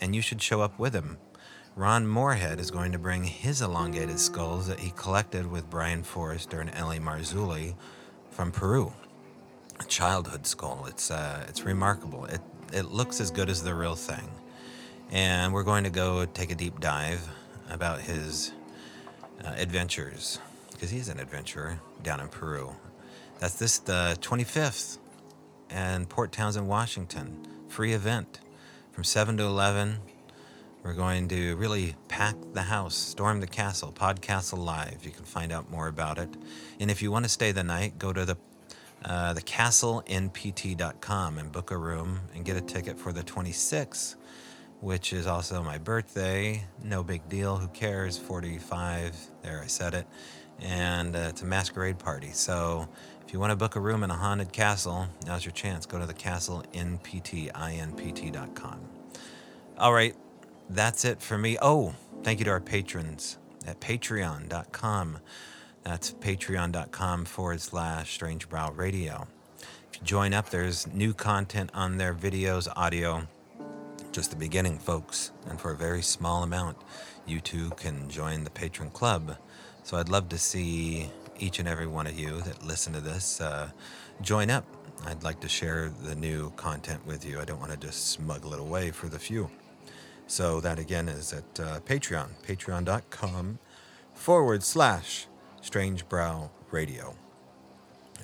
and you should show up with him. Ron Morehead is going to bring his elongated skulls that he collected with Brien Foerster and L.A. Marzulli from Peru. A childhood skull. It's uh, it's remarkable. It it looks as good as the real thing. And we're going to go take a deep dive about his uh, adventures, because he's an adventurer down in Peru. That's this the 25th and Port Townsend, Washington. Free event from 7 to 11. We're going to really pack the house, storm the castle, Podcastle Live. You can find out more about it. And if you want to stay the night, go to the uh, the castlenpt.com and book a room and get a ticket for the 26th, which is also my birthday. No big deal. Who cares? 45. There, I said it. And uh, it's a masquerade party. So if you want to book a room in a haunted castle, now's your chance. Go to the castlenpt.com. All right, that's it for me. Oh, thank you to our patrons at patreon.com. That's patreon.com forward slash strange brow radio. If you join up, there's new content on their videos, audio. Just the beginning, folks. And for a very small amount, you too can join the patron club. So I'd love to see each and every one of you that listen to this uh, join up. I'd like to share the new content with you. I don't want to just smuggle it away for the few. So that again is at uh, Patreon, patreon.com forward slash Strange Brow Radio.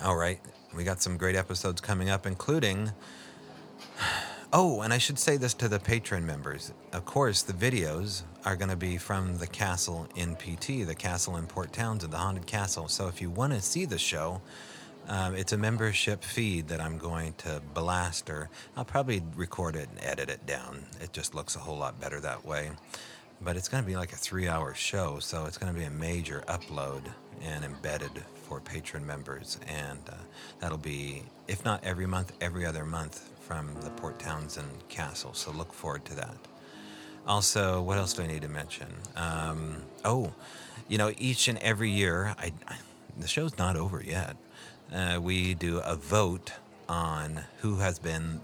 All right, we got some great episodes coming up, including. Oh, and I should say this to the patron members. Of course, the videos are going to be from the castle in PT, the castle in Port Townsend, the haunted castle. So if you want to see the show, um, it's a membership feed that I'm going to blast, or I'll probably record it and edit it down. It just looks a whole lot better that way. But it's going to be like a three hour show, so it's going to be a major upload and embedded for patron members. And uh, that'll be, if not every month, every other month from the Port Townsend Castle. So look forward to that. Also, what else do I need to mention? Um, oh, you know, each and every year, I, I the show's not over yet. Uh, we do a vote on who has been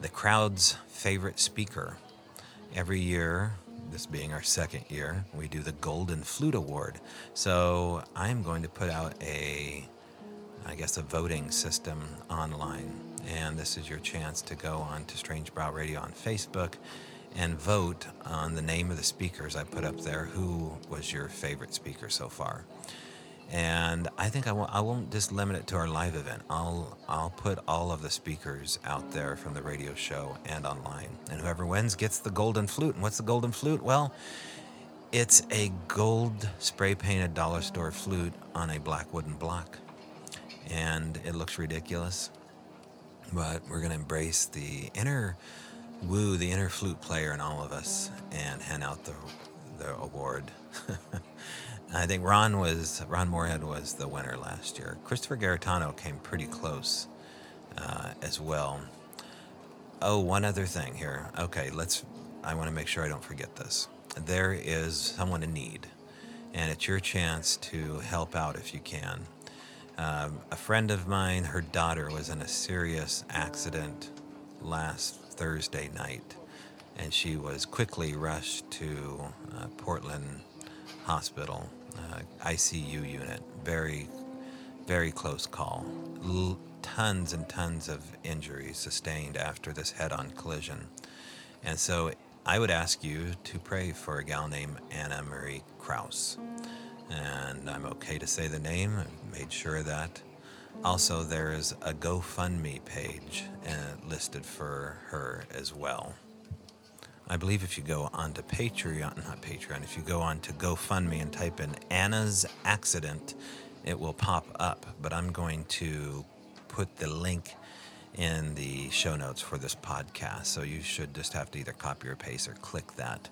the crowd's favorite speaker. Every year, this being our second year, we do the Golden Flute Award. So I'm going to put out a, I guess, a voting system online. And this is your chance to go on to Strange Brow Radio on Facebook and vote on the name of the speakers I put up there. Who was your favorite speaker so far? And I think I won't, I won't just limit it to our live event. I'll I'll put all of the speakers out there from the radio show and online. And whoever wins gets the golden flute. And what's the golden flute? Well, it's a gold spray painted dollar store flute on a black wooden block. And it looks ridiculous. But we're to embrace the inner woo, the inner flute player in all of us and hand out the, the award. I think Ron was Ron Morehead was the winner last year. Christopher Garetano came pretty close uh, as well. Oh, one other thing here. Okay, let's. I want to make sure I don't forget this. There is someone in need, and it's your chance to help out if you can. Um, a friend of mine, her daughter was in a serious accident last Thursday night, and she was quickly rushed to uh, Portland Hospital ICU unit. Very, very close call. L- tons and tons of injuries sustained after this head on collision. And so I would ask you to pray for a gal named Anna Marie Kraus. And I'm okay to say the name, I made sure of that. Also, there is a GoFundMe page uh, listed for her as well. I believe if you go onto Patreon, not Patreon, if you go on to GoFundMe and type in Anna's accident, it will pop up. But I'm going to put the link in the show notes for this podcast. So you should just have to either copy or paste or click that.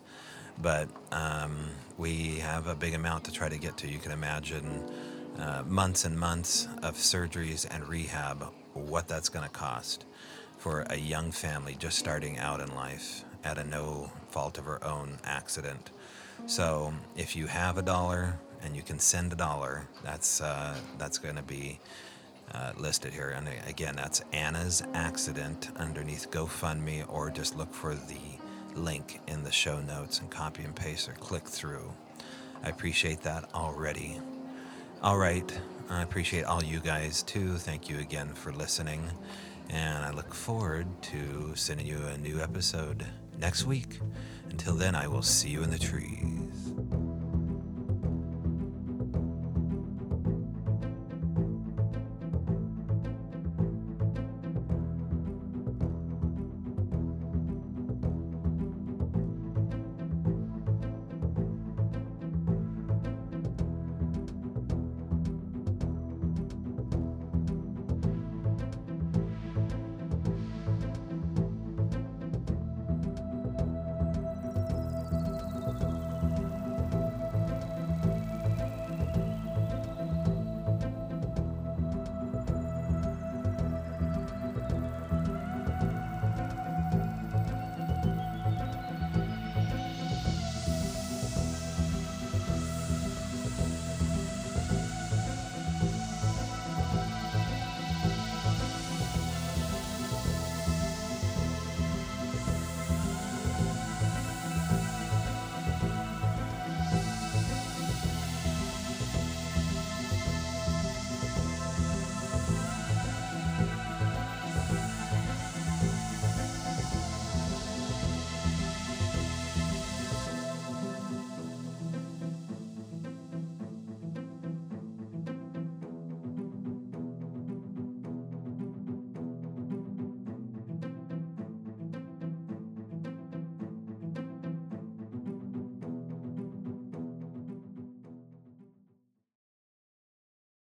But um, we have a big amount to try to get to. You can imagine uh, months and months of surgeries and rehab, what that's going to cost for a young family just starting out in life at a no fault of her own accident. So if you have a dollar and you can send a dollar, that's uh, that's going to be uh, listed here. And again, that's Anna's accident underneath GoFundMe, or just look for the link in the show notes and copy and paste or click through. I appreciate that already. All right. I appreciate all you guys too. Thank you again for listening. And I look forward to sending you a new episode next week. Until then, I will see you in the trees.